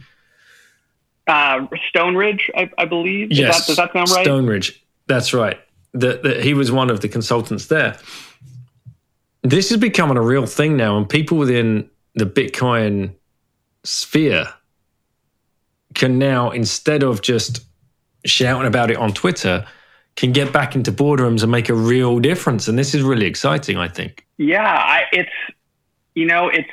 Uh, Stone Ridge, I, I believe. Yes, does that, does that sound right? Stone Ridge. That's right. That the, he was one of the consultants there. This is becoming a real thing now, and people within the Bitcoin sphere can now, instead of just shouting about it on Twitter, can get back into boardrooms and make a real difference. And this is really exciting, I think. Yeah, I, it's you know it's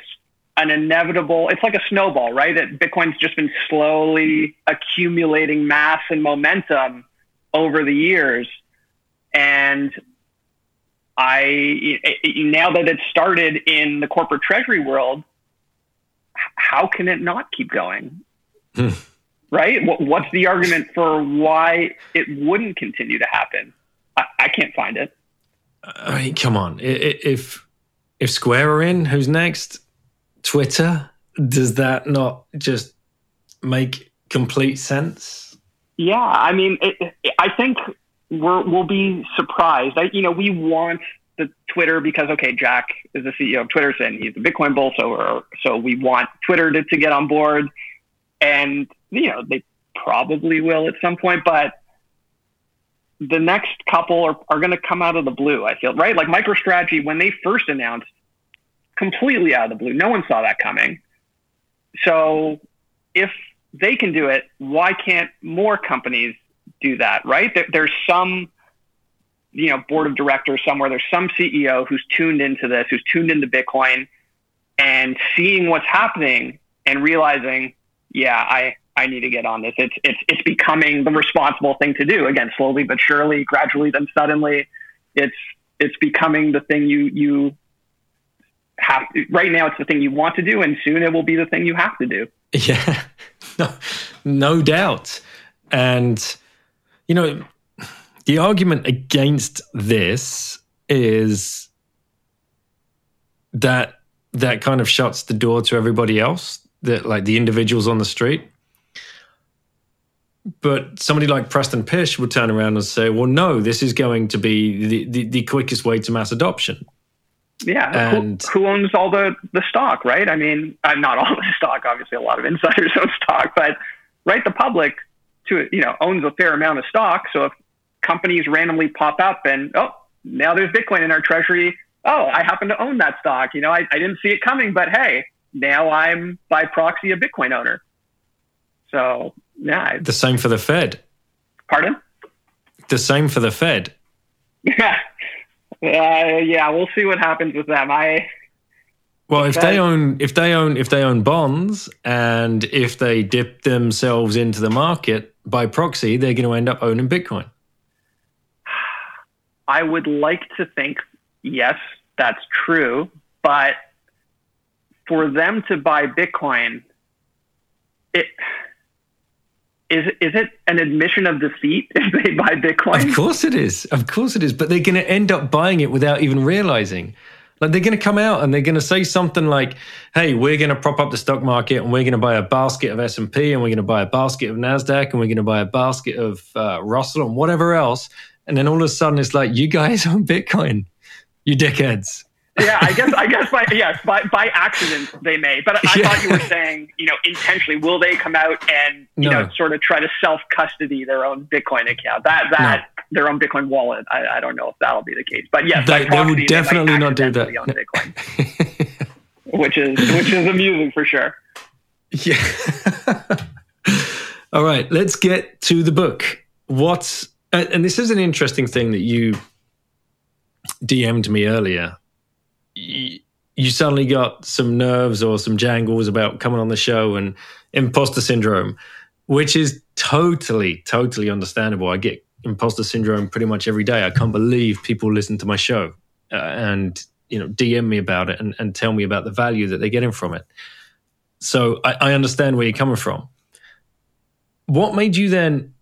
an inevitable. It's like a snowball, right? That Bitcoin's just been slowly accumulating mass and momentum over the years, and I now that it started in the corporate treasury world, how can it not keep going? Hmm. Right? what's the argument for why it wouldn't continue to happen? I, I can't find it. I mean, come on. If if Square are in, who's next? Twitter. Does that not just make complete sense? Yeah, I mean, it, it, I think we're, we'll be surprised. I, you know, we want the Twitter because okay, Jack is the CEO of Twitter, and he's a Bitcoin bull, so so we want Twitter to, to get on board. And you know, they probably will at some point, but the next couple are, are going to come out of the blue, I feel, right? Like MicroStrategy, when they first announced, completely out of the blue, no one saw that coming. So if they can do it, why can't more companies do that, right? There, there's some, you know, board of directors somewhere, there's some CEO who's tuned into this, who's tuned into Bitcoin and seeing what's happening and realizing, yeah, I, I need to get on this. It's it's it's becoming the responsible thing to do. Again, slowly but surely, gradually, then suddenly, it's it's becoming the thing you you have. To, right now, it's the thing you want to do, and soon it will be the thing you have to do. Yeah, no, no doubt. And you know, the argument against this is that that kind of shuts the door to everybody else that like the individuals on the street but somebody like Preston Pysh would turn around and say, well, no, this is going to be the, the, the quickest way to mass adoption. Yeah. And who, who, owns all the, the stock, right? I mean, uh, not all the stock, obviously, a lot of insiders own stock, but right, the public to you know owns a fair amount of stock. So if companies randomly pop up and oh, now there's Bitcoin in our treasury. Oh, I happen to own that stock. You know, I, I didn't see it coming, but hey, now I'm by proxy a Bitcoin owner. So yeah. The same for the Fed. Pardon? The same for the Fed. Yeah. Uh, yeah, we'll see what happens with them. I well, if they own if they own if they own bonds and if they dip themselves into the market by proxy, they're going to end up owning Bitcoin. I would like to think yes, that's true, but for them to buy Bitcoin, it is is it an admission of defeat if they buy Bitcoin? Of course it is. Of course it is. But they're going to end up buying it without even realizing. Like they're going to come out and they're going to say something like, "Hey, we're going to prop up the stock market and we're going to buy a basket of S and P and we're going to buy a basket of Nasdaq and we're going to buy a basket of uh, Russell and whatever else." And then all of a sudden, it's like, "You guys own Bitcoin, you dickheads." Yeah, I guess I guess by yes by by accident they may, but I, yeah. thought you were saying you know intentionally. Will they come out and you no. know sort of try to self custody their own Bitcoin account? That that no. their own Bitcoin wallet. I, I, don't know if that'll be the case, but yes, they, they would definitely they not do that. On Bitcoin, which is which is amusing for sure. Yeah. All right, let's get to the book. what's and this is an interesting thing that you DM'd me earlier. You suddenly got some nerves or some jangles about coming on the show and imposter syndrome, which is totally, totally understandable. I get imposter syndrome pretty much every day. I can't believe people listen to my show uh, and you know DM me about it and, and tell me about the value that they're getting from it. So I, I understand where you're coming from. What made you then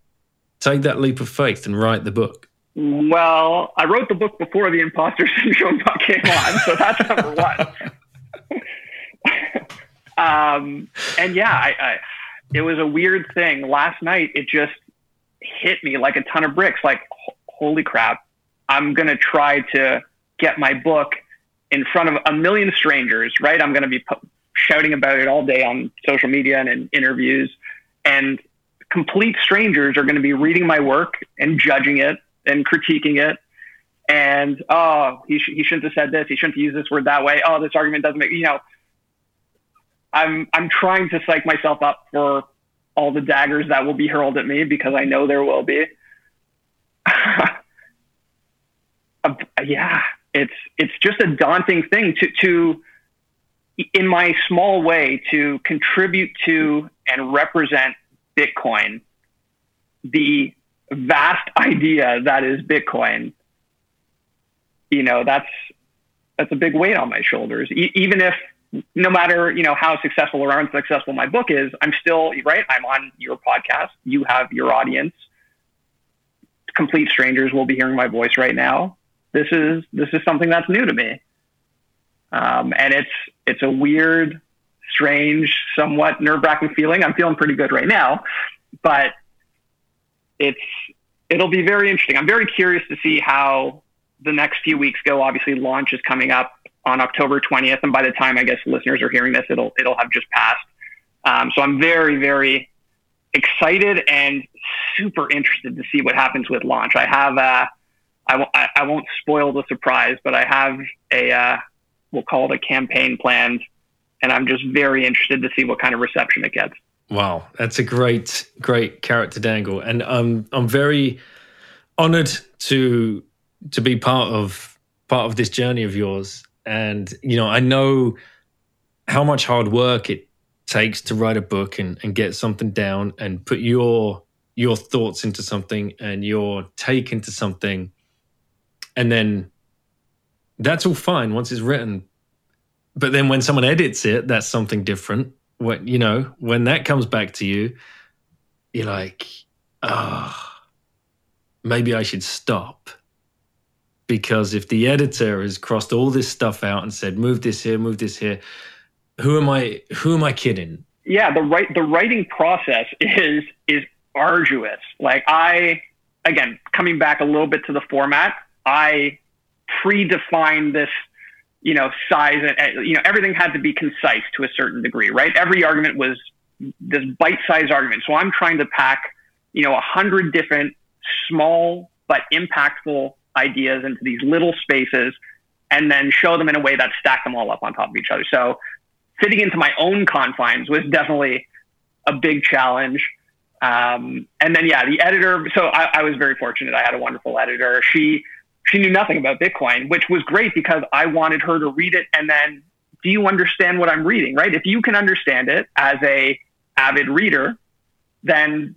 take that leap of faith and write the book? Well, I wrote the book before the imposter syndrome came on, so that's number one. um, and yeah, I, I, it was a weird thing. Last night, it just hit me like a ton of bricks. Like, holy crap! I'm gonna try to get my book in front of a million strangers. Right? I'm gonna be shouting about it all day on social media and in interviews, and complete strangers are going to be reading my work and judging it and critiquing it. And oh, he, sh- he shouldn't have said this. He shouldn't have used this word that way. Oh, this argument doesn't make you know. I'm I'm trying to psych myself up for all the daggers that will be hurled at me because I know there will be. yeah, it's it's just a daunting thing to to in my small way to contribute to and represent Bitcoin, the vast idea that is Bitcoin, you know, that's that's a big weight on my shoulders. E- even if no matter you know how successful or unsuccessful my book is, I'm still right. I'm on your podcast. You have your audience. Complete strangers will be hearing my voice right now. This is this is something that's new to me, um, and it's it's a weird strange, somewhat nerve wracking feeling. I'm feeling pretty good right now, but it's it'll be very interesting. I'm very curious to see how the next few weeks go. Obviously, launch is coming up on October 20th, and by the time I guess listeners are hearing this, it'll it'll have just passed. Um, so I'm very very excited and super interested to see what happens with launch. I have uh, I w- I won't spoil the surprise, but I have a uh, we'll call it a campaign planned and I'm just very interested to see what kind of reception it gets. Wow, that's a great, great to dangle, and I'm I'm very honored to to be part of part of this journey of yours. And you know, I know how much hard work it takes to write a book and, and get something down and put your your thoughts into something and your take into something, and then that's all fine once it's written but then when someone edits it, that's something different. When you know, when that comes back to you, you're like, ah, oh, maybe I should stop. Because if the editor has crossed all this stuff out and said, move this here, move this here, who am I who am I kidding? Yeah, the right the writing process is is arduous. Like I again, coming back a little bit to the format, I predefined this you know, size and, you know, everything had to be concise to a certain degree, right? Every argument was this bite-sized argument. So I'm trying to pack, you know, a hundred different small but impactful ideas into these little spaces and then show them in a way that stack them all up on top of each other. So fitting into my own confines was definitely a big challenge. Um, and then, yeah, the editor. So I, I was very fortunate. I had a wonderful editor. She she knew nothing about Bitcoin, which was great because I wanted her to read it and then do you understand what I'm reading, right? If you can understand it as a avid reader, then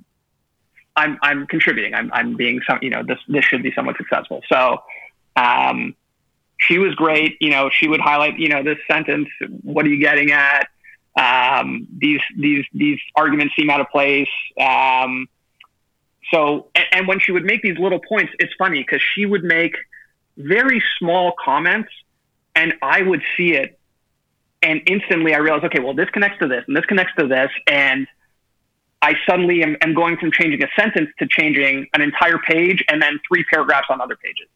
I'm I'm contributing. I'm I'm being some you know this this should be somewhat successful. So um, she was great. You know, she would highlight you know this sentence. What are you getting at? Um, these these these arguments seem out of place. Um, so, and, when she would make these little points, it's funny because she would make very small comments and I would see it and instantly I realized, okay, well, this connects to this and this connects to this. And I suddenly am, am going from changing a sentence to changing an entire page and then three paragraphs on other pages.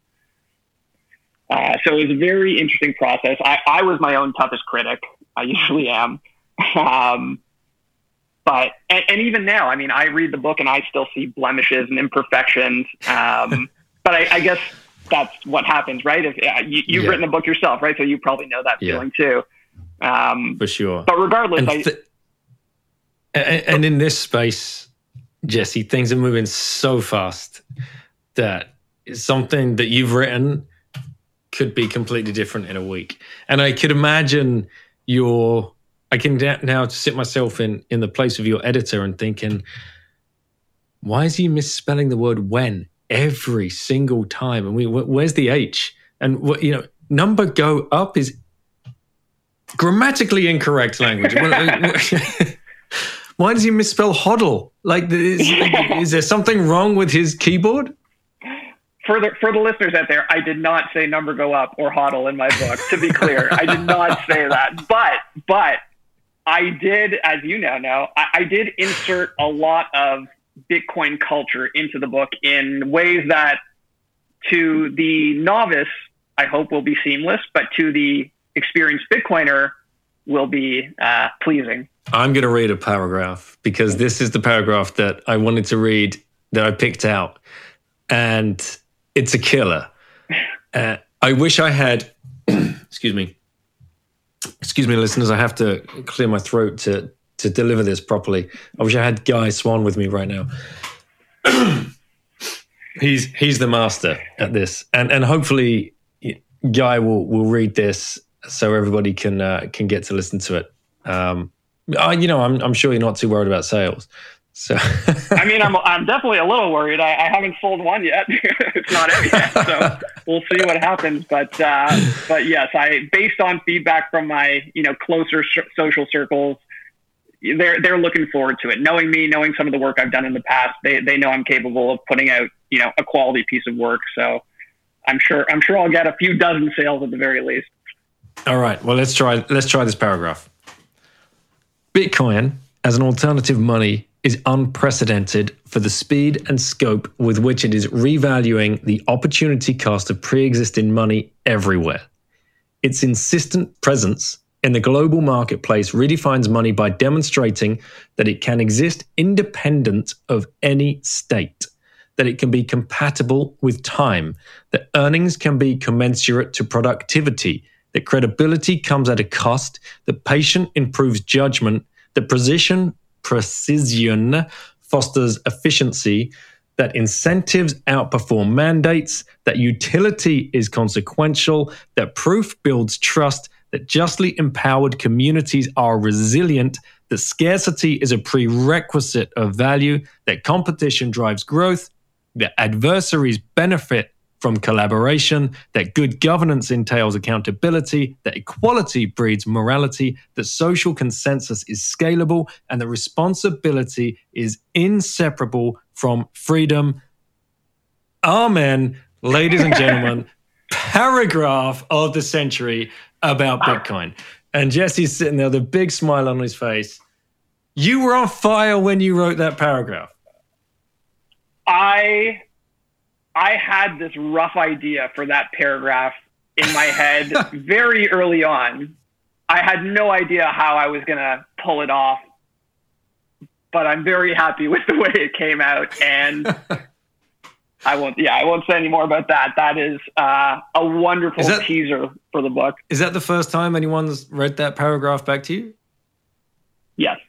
Uh, so it was a very interesting process. I, I was my own toughest critic. I usually am. Um, but and, and, even now, I mean, I read the book and I still see blemishes and imperfections. Um, but I, I, guess that's what happens, right? If uh, you, have yeah. written a book yourself, right? So you probably know that yeah. feeling too. Um, For sure. But regardless, and, th- I, and, and in this space, Jesse, things are moving so fast that something that you've written could be completely different in a week. And I could imagine your I can now sit myself in in the place of your editor and thinking, why is he misspelling the word when every single time? And we where's the H? And what you know, number go up is grammatically incorrect language. Uh, why does he misspell hodl? Like, is, is there something wrong with his keyboard? For the for the listeners out there, I did not say number go up or hodl in my book. To be clear, I did not say that. But but I did, as you now know, I, I did insert a lot of Bitcoin culture into the book in ways that, to the novice, I hope will be seamless, but to the experienced Bitcoiner, will be uh, pleasing. I'm going to read a paragraph because this is the paragraph that I wanted to read that I picked out, and it's a killer. Uh, I wish I had, excuse me, excuse me, listeners. I have to clear my throat to to deliver this properly. I wish I had Guy Swan with me right now. he's he's the master at this, and and hopefully Guy will will read this so everybody can uh, can get to listen to it. Um, I, you know, I'm I'm sure you're not too worried about sales. So I mean, I'm I'm definitely a little worried. I, I haven't sold one yet. it's not out yet, so we'll see what happens. But uh, but yes, I based on feedback from my you know closer sh- social circles, they're they're looking forward to it. Knowing me, knowing some of the work I've done in the past, they they know I'm capable of putting out you know a quality piece of work. So I'm sure I'm sure I'll get a few dozen sales at the very least. All right. Well, let's try let's try this paragraph. Bitcoin as an alternative money is unprecedented for the speed and scope with which it is revaluing the opportunity cost of pre-existing money everywhere. Its insistent presence in the global marketplace redefines money by demonstrating that it can exist independent of any state, that it can be compatible with time, that earnings can be commensurate to productivity, that credibility comes at a cost, that patient improves judgment, that precision, precision fosters efficiency, that incentives outperform mandates, that utility is consequential, that proof builds trust, that justly empowered communities are resilient, that scarcity is a prerequisite of value, that competition drives growth, that adversaries benefit from collaboration, that good governance entails accountability, that equality breeds morality, that social consensus is scalable, and that responsibility is inseparable from freedom. Amen, ladies and gentlemen. paragraph of the century about Bitcoin. And Jesse's sitting there with a big smile on his face. You were on fire when you wrote that paragraph. I I had this rough idea for that paragraph in my head very early on. I had no idea how I was going to pull it off, but I'm very happy with the way it came out. And I won't, yeah, I won't say any more about that. That is uh, a wonderful that, teaser for the book. Is that the first time anyone's read that paragraph back to you? Yes.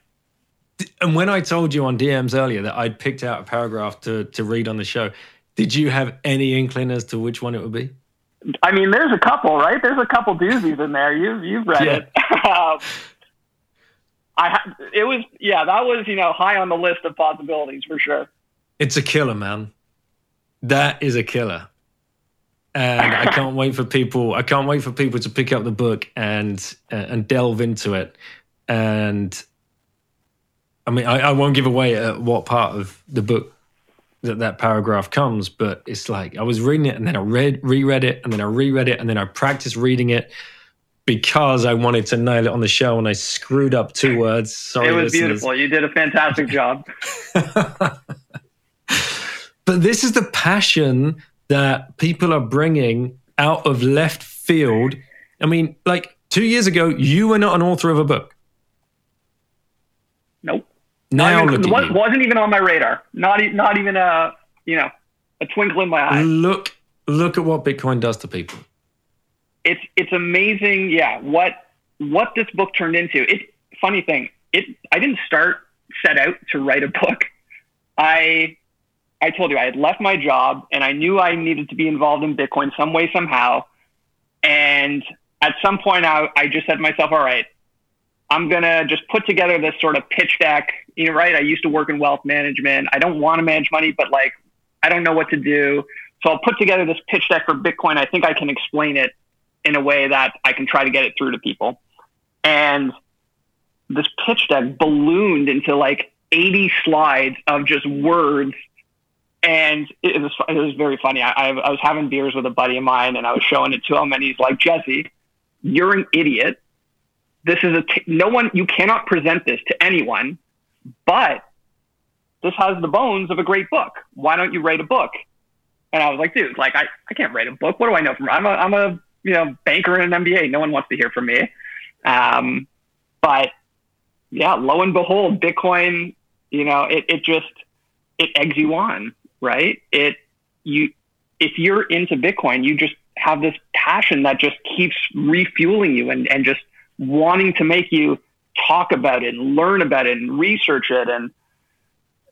And when I told you on DMs earlier that I'd picked out a paragraph to, to read on the show, did you have any inkling as to which one it would be? I mean, there's a couple, right? There's a couple doozies in there. You you've read yeah. it. um, I it was yeah, that was you know high on the list of possibilities for sure. It's a killer, man. That is a killer, and I can't wait for people. I can't wait for people to pick up the book and uh, and delve into it. And I mean, I, I won't give away uh, what part of the book that that paragraph comes, but it's like I was reading it and then I read reread it and then I reread it and then I practiced reading it because I wanted to nail it on the show and I screwed up two words. Sorry, it was listeners. beautiful. You did a fantastic job. but this is the passion that people are bringing out of left field. I mean, like two years ago, you were not an author of a book. Nope. Now even, look at wasn't even on my radar. Not not even a you know a twinkle in my eye. Look look at what Bitcoin does to people. It's it's amazing. Yeah, what what this book turned into. It funny thing. It I didn't start set out to write a book. I I told you I had left my job and I knew I needed to be involved in Bitcoin some way somehow. And at some point, I, I just said to myself, all right, I'm going to just put together this sort of pitch deck. You know, right? I used to work in wealth management. I don't want to manage money, but like, I don't know what to do. So I'll put together this pitch deck for Bitcoin. I think I can explain it in a way that I can try to get it through to people. And this pitch deck ballooned into like 80 slides of just words. And it was, it was very funny. I, I was having beers with a buddy of mine and I was showing it to him and he's like, Jesse, you're an idiot. This is a t- no one, you cannot present this to anyone, but this has the bones of a great book. Why don't you write a book? And I was like, dude, like I, I can't write a book. What do I know from, I'm a, I'm a, you know, banker in an MBA. No one wants to hear from me. Um, but yeah, lo and behold, Bitcoin, you know, it, it just, it eggs you on, right? It, you, if you're into Bitcoin, you just have this passion that just keeps refueling you and, and just wanting to make you talk about it and learn about it and research it. And,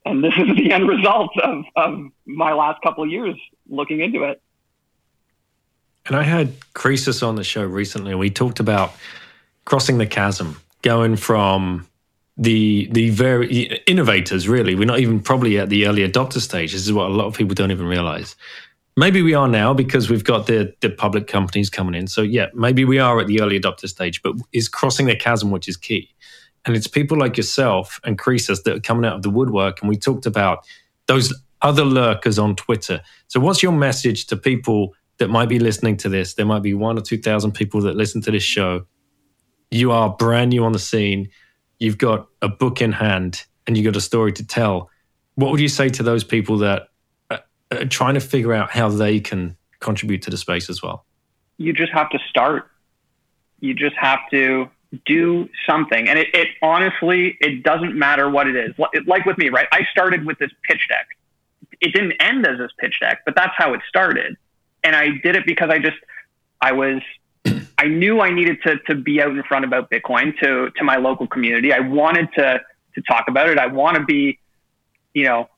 and this is the end result of, of my last couple of years looking into it. And I had Croesus on the show recently, we talked about crossing the chasm, going from the the very innovators really we're not even probably at the early adopter stage this is what a lot of people don't even realize maybe we are now because we've got the the public companies coming in. So yeah maybe we are at the early adopter stage but is crossing the chasm which is key. And it's people like yourself and Croesus that are coming out of the woodwork. And we talked about those other lurkers on twitter. So what's your message to people that might be listening to this? There might be one or two thousand people that listen to this show. You are brand new on the scene. You've got a book in hand and you've got a story to tell. What would you say to those people that Uh, trying to figure out how they can contribute to the space as well? You just have to start. You just have to do something. And it, it honestly, it doesn't matter what it is. Like with me, right? I started with this pitch deck. It didn't end as this pitch deck, but that's how it started. And I did it because I just, I was I knew I needed to to be out in front about Bitcoin to to my local community. I wanted to to talk about it. I want to be, you know,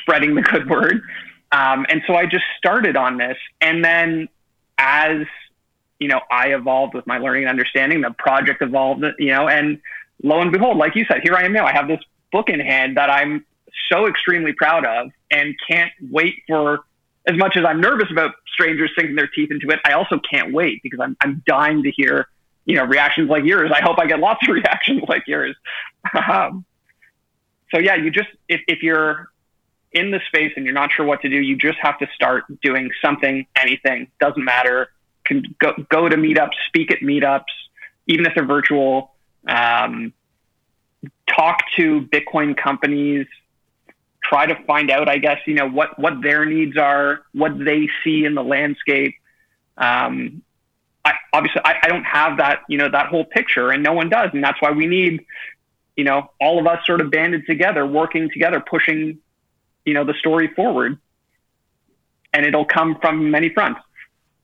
spreading the good word. Um, and so I just started on this, and then as you know, I evolved with my learning and understanding. The project evolved, you know, and lo and behold, like you said, here I am now. I have this book in hand that I'm so extremely proud of, and can't wait for as much as I'm nervous about strangers sinking their teeth into it, I also can't wait because I'm, I'm dying to hear, you know, reactions like yours. I hope I get lots of reactions like yours. um, so yeah, you just, if, if you're in the space and you're not sure what to do, you just have to start doing something, anything, doesn't matter. Can go, go to meetups, speak at meetups, even if they're virtual, um, talk to Bitcoin companies, try to find out, I guess, you know, what, what their needs are, what they see in the landscape. Um, I, obviously, I, I don't have that, you know, that whole picture, and no one does, and that's why we need, you know, all of us sort of banded together, working together, pushing, you know, the story forward, and it'll come from many fronts.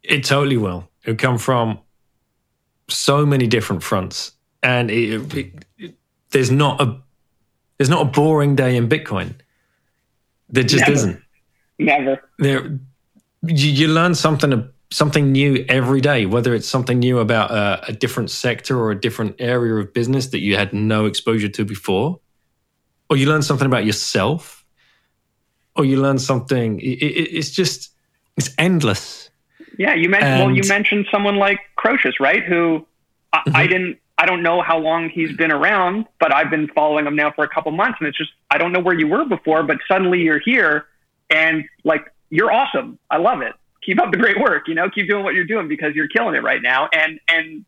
It totally will. It'll come from so many different fronts, and it, it, it, there's not a there's not a boring day in Bitcoin. There just Never. isn't. Never. There, you, you learn something something new every day, whether it's something new about a, a, different sector or a different area of business that you had no exposure to before, or you learn something about yourself, or you learn something. It, it, it's just it's endless. Yeah, you mentioned. And, well, you mentioned someone like Croesus, right? Who I, mm-hmm. I didn't I don't know how long he's been around, but I've been following him now for a couple months, and it's just I don't know where you were before, but suddenly you're here, and like you're awesome. I love it. Keep up the great work. You know, keep doing what you're doing because you're killing it right now, and and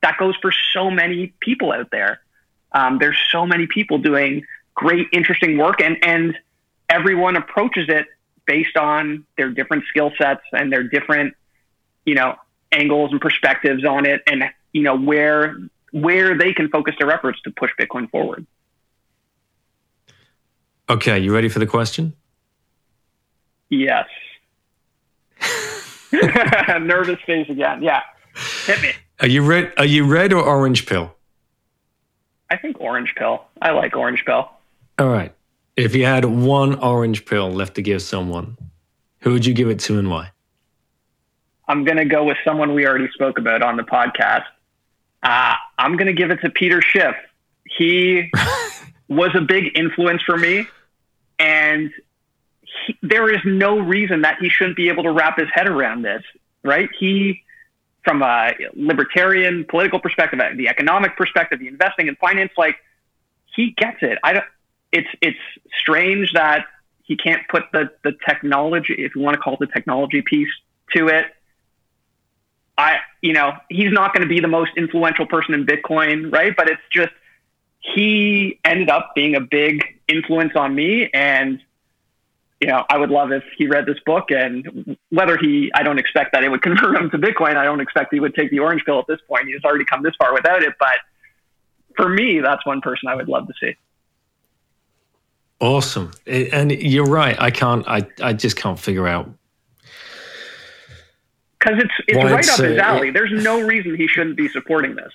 that goes for so many people out there. Um, there's so many people doing great, interesting work, and and everyone approaches it based on their different skill sets and their different, you know, angles and perspectives on it, and you know where where they can focus their efforts to push Bitcoin forward. Okay, you ready for the question? Yes. Nervous face again. Yeah. Hit me. Are you red are you red or orange pill? I think orange pill. I like orange pill. All right. If you had one orange pill left to give someone, who would you give it to and why? I'm going to go with someone we already spoke about on the podcast. Uh, I'm going to give it to Peter Schiff. He was a big influence for me, and he, there is no reason that he shouldn't be able to wrap his head around this, right? He, from a libertarian political perspective, the economic perspective, the investing and finance, like he gets it. I don't. It's it's strange that he can't put the the technology, if you want to call it the technology piece, to it. I, you know, he's not going to be the most influential person in Bitcoin, right? But it's just he ended up being a big influence on me, and you know, I would love if he read this book and whether he, I don't expect that it would convert him to Bitcoin. I don't expect he would take the orange pill at this point. He's already come this far without it. But for me, that's one person I would love to see. Awesome. And you're right. I can't, I, I just can't figure out. Because it's, it's right it's, up his alley. There's no reason he shouldn't be supporting this.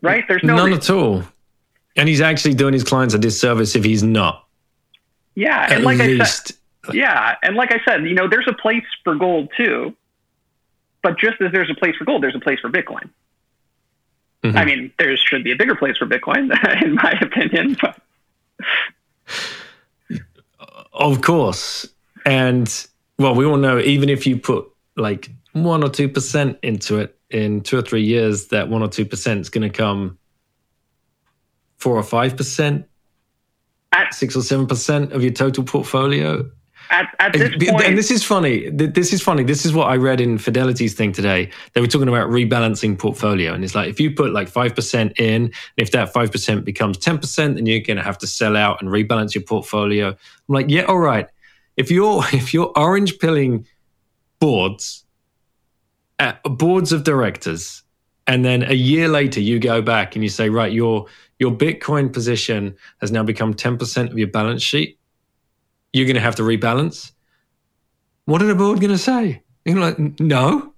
Right? There's no None reason. at all. And he's actually doing his clients a disservice if he's not. Yeah, and At like least. I said, yeah, and like I said, you know, there's a place for gold too, but just as there's a place for gold, there's a place for Bitcoin. Mm-hmm. I mean, there should be a bigger place for Bitcoin, in my opinion. But. Of course, and well, we all know even if you put like one or two percent into it in two or three years, that one or two percent is going to come four or five percent at six or seven percent of your total portfolio. At, at this point, and this is funny. This is funny. This is what I read in Fidelity's thing today. They were talking about rebalancing portfolio, and it's like if you put like five percent in, if that five percent becomes ten percent, then you're going to have to sell out and rebalance your portfolio. I'm like, yeah, all right. If you're if you're orange pilling boards, uh, boards of directors, and then a year later you go back and you say, right, your your Bitcoin position has now become 10% of your balance sheet. You're going to have to rebalance. What are the board going to say? You're like, no.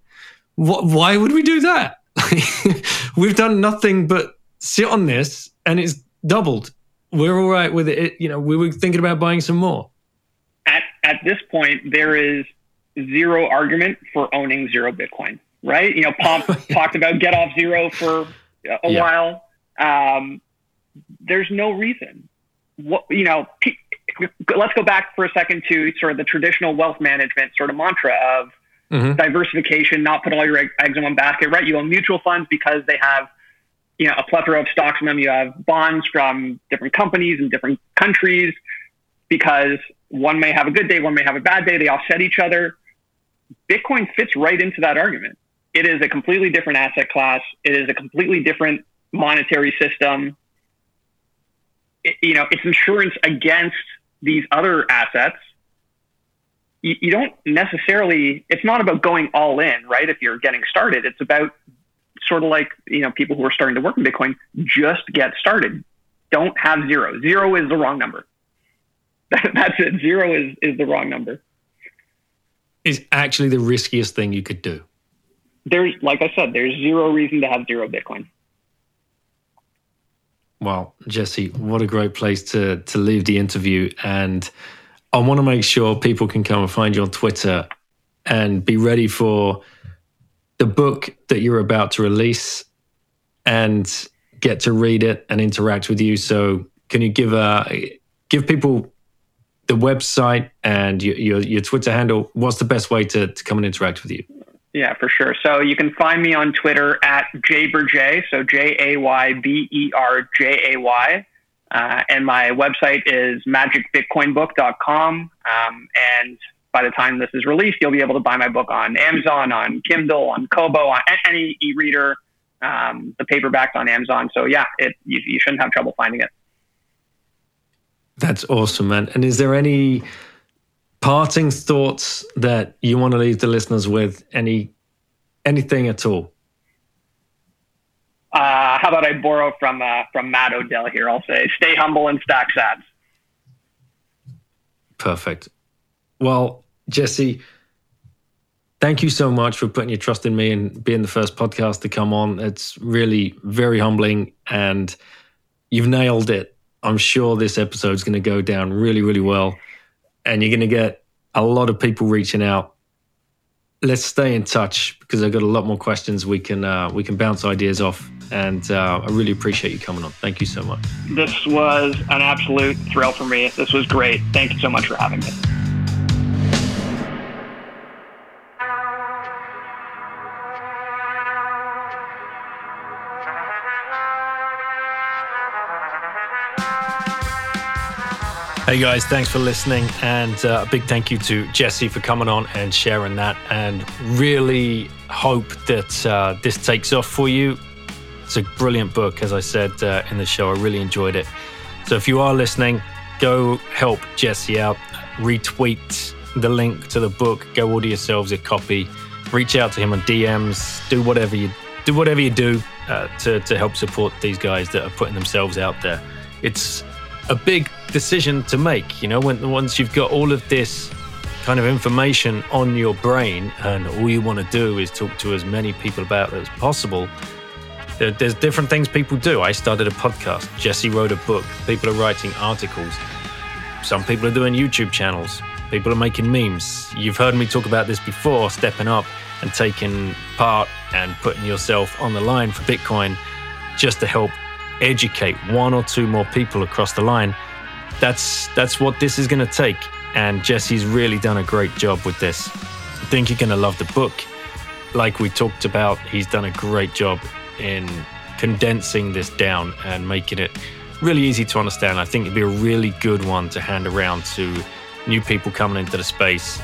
What, why would we do that? We've done nothing but sit on this and it's doubled. We're all right with it. You know, we were thinking about buying some more. At, at this point, there is zero argument for owning zero Bitcoin, right? You know, Pomp talked about get off zero for a yeah. while. Um, there's no reason. What you know, let's go back for a second to sort of the traditional wealth management sort of mantra of mm-hmm. diversification, not put all your eggs in one basket. Right? You own mutual funds because they have you know a plethora of stocks in them. You have bonds from different companies in different countries because one may have a good day, one may have a bad day. They offset each other. Bitcoin fits right into that argument. It is a completely different asset class. It is a completely different monetary system you know, it's insurance against these other assets. You, you don't necessarily, it's not about going all in, right? If you're getting started, it's about sort of like, you know, people who are starting to work in Bitcoin, just get started. Don't have zero. Zero is the wrong number. That's it. Zero is, is the wrong number. Is actually the riskiest thing you could do. There's, like I said, there's zero reason to have zero Bitcoin. Well, Jesse, what a great place to to leave the interview. And I want to make sure people can come and find you on Twitter and be ready for the book that you're about to release and get to read it and interact with you. So, can you give a give people the website and your, your, your Twitter handle? What's the best way to, to come and interact with you? Yeah, for sure. So you can find me on Twitter at jayberjay, so J A Y B E R J A Y. Uh, and my website is magicbitcoinbook.com. Um, and by the time this is released, you'll be able to buy my book on Amazon, on Kindle, on Kobo, on any e-reader. Um, the paperback's on Amazon. So yeah, it, you, you shouldn't have trouble finding it. That's awesome, man. And is there any parting thoughts that you want to leave the listeners with? Any anything at all? Uh, how about I borrow from uh, from Matt Odell here? I'll say, stay humble and stack sats. Perfect. Well, Jesse, thank you so much for putting your trust in me and being the first podcast to come on. It's really very humbling, and you've nailed it I'm sure this episode's going to go down really, really well. And you're going to get a lot of people reaching out. Let's stay in touch because I've got a lot more questions we can uh, we can bounce ideas off. And uh, I really appreciate you coming on. Thank you so much. This was an absolute thrill for me. This was great. Thank you so much for having me. Hey guys, thanks for listening, and uh, a big thank you to Jesse for coming on and sharing that. And really hope that uh, this takes off for you. It's a brilliant book, as I said uh, in the show. I really enjoyed it. So if you are listening, go help Jesse out. Retweet the link to the book. Go order yourselves a copy. Reach out to him on DMs. Do whatever you do. Whatever you do uh, to to help support these guys that are putting themselves out there. It's a big decision to make. You know, when once you've got all of this kind of information on your brain, and all you want to do is talk to as many people about it as possible. There, there's different things people do. I started a podcast. Jesse wrote a book. People are writing articles. Some people are doing YouTube channels. People are making memes. You've heard me talk about this before, stepping up and taking part and putting yourself on the line for Bitcoin just to help educate one or two more people across the line. That's that's what this is going to take. And Jesse's really done a great job with this. I think you're going to love the book. Like we talked about, he's done a great job in condensing this down and making it really easy to understand. I think it'd be a really good one to hand around to new people coming into the space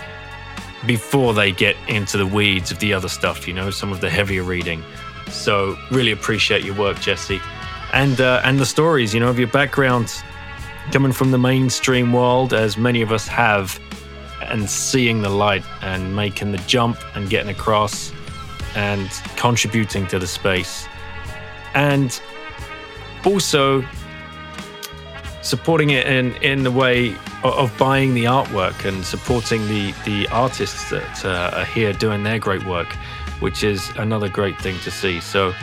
before they get into the weeds of the other stuff, you know, some of the heavier reading. So, really appreciate your work, Jesse and uh, and the stories, you know, of your background coming from the mainstream world, as many of us have, and seeing the light and making the jump and getting across and contributing to the space, and also supporting it in in the way of buying the artwork and supporting the the artists that uh, are here doing their great work, which is another great thing to see. So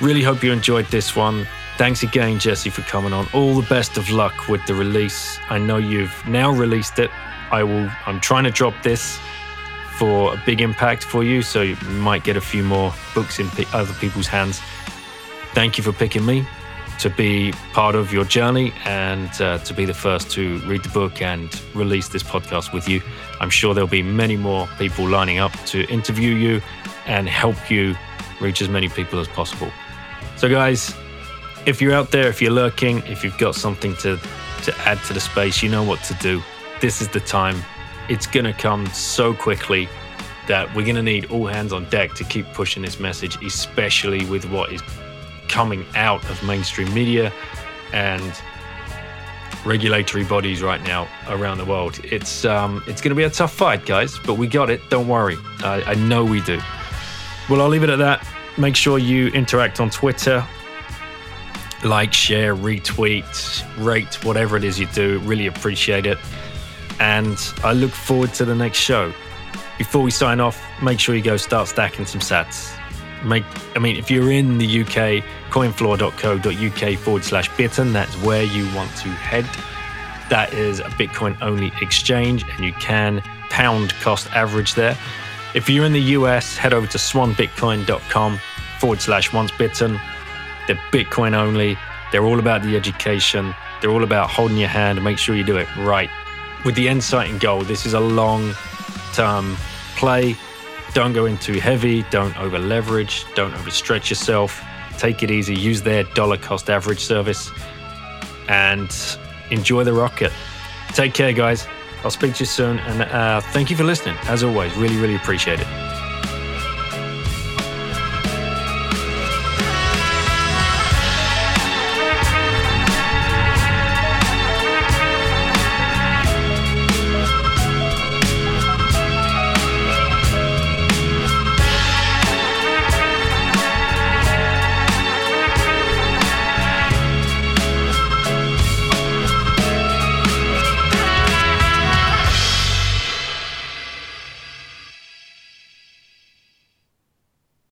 Really hope you enjoyed this one. Thanks again, Jesse, for coming on. All the best of luck with the release. I know you've now released it. I will. I'm trying to drop this for a big impact for you, so you might get a few more books in other people's hands. Thank you for picking me to be part of your journey and uh, to be the first to read the book and release this podcast with you. I'm sure there'll be many more people lining up to interview you and help you reach as many people as possible. So, guys, if you're out there, if you're lurking, if you've got something to, to add to the space, you know what to do. This is the time. It's going to come so quickly that we're going to need all hands on deck to keep pushing this message, especially with what is coming out of mainstream media and regulatory bodies right now around the world. It's um, it's going to be a tough fight, guys, but we got it. Don't worry. I, I know we do. Well, I'll leave it at that. Make sure you interact on Twitter. Like, share, retweet, rate, whatever it is you do. Really appreciate it. And I look forward to the next show. Before we sign off, make sure you go start stacking some sats. Make, I mean, if you're in the UK, coinfloor.co.uk forward slash bitten, that's where you want to head. That is a Bitcoin only exchange, and you can pound cost average there. If you're in the US, head over to swanbitcoin.com forward slash once bitten. They're Bitcoin only. They're all about the education. They're all about holding your hand and make sure you do it right. With the end sight in goal, this is a long term play. Don't go in too heavy. Don't over leverage. Don't overstretch yourself. Take it easy. Use their dollar cost average service and enjoy the rocket. Take care, guys. I'll speak to you soon. And uh, thank you for listening. As always, really, really appreciate it.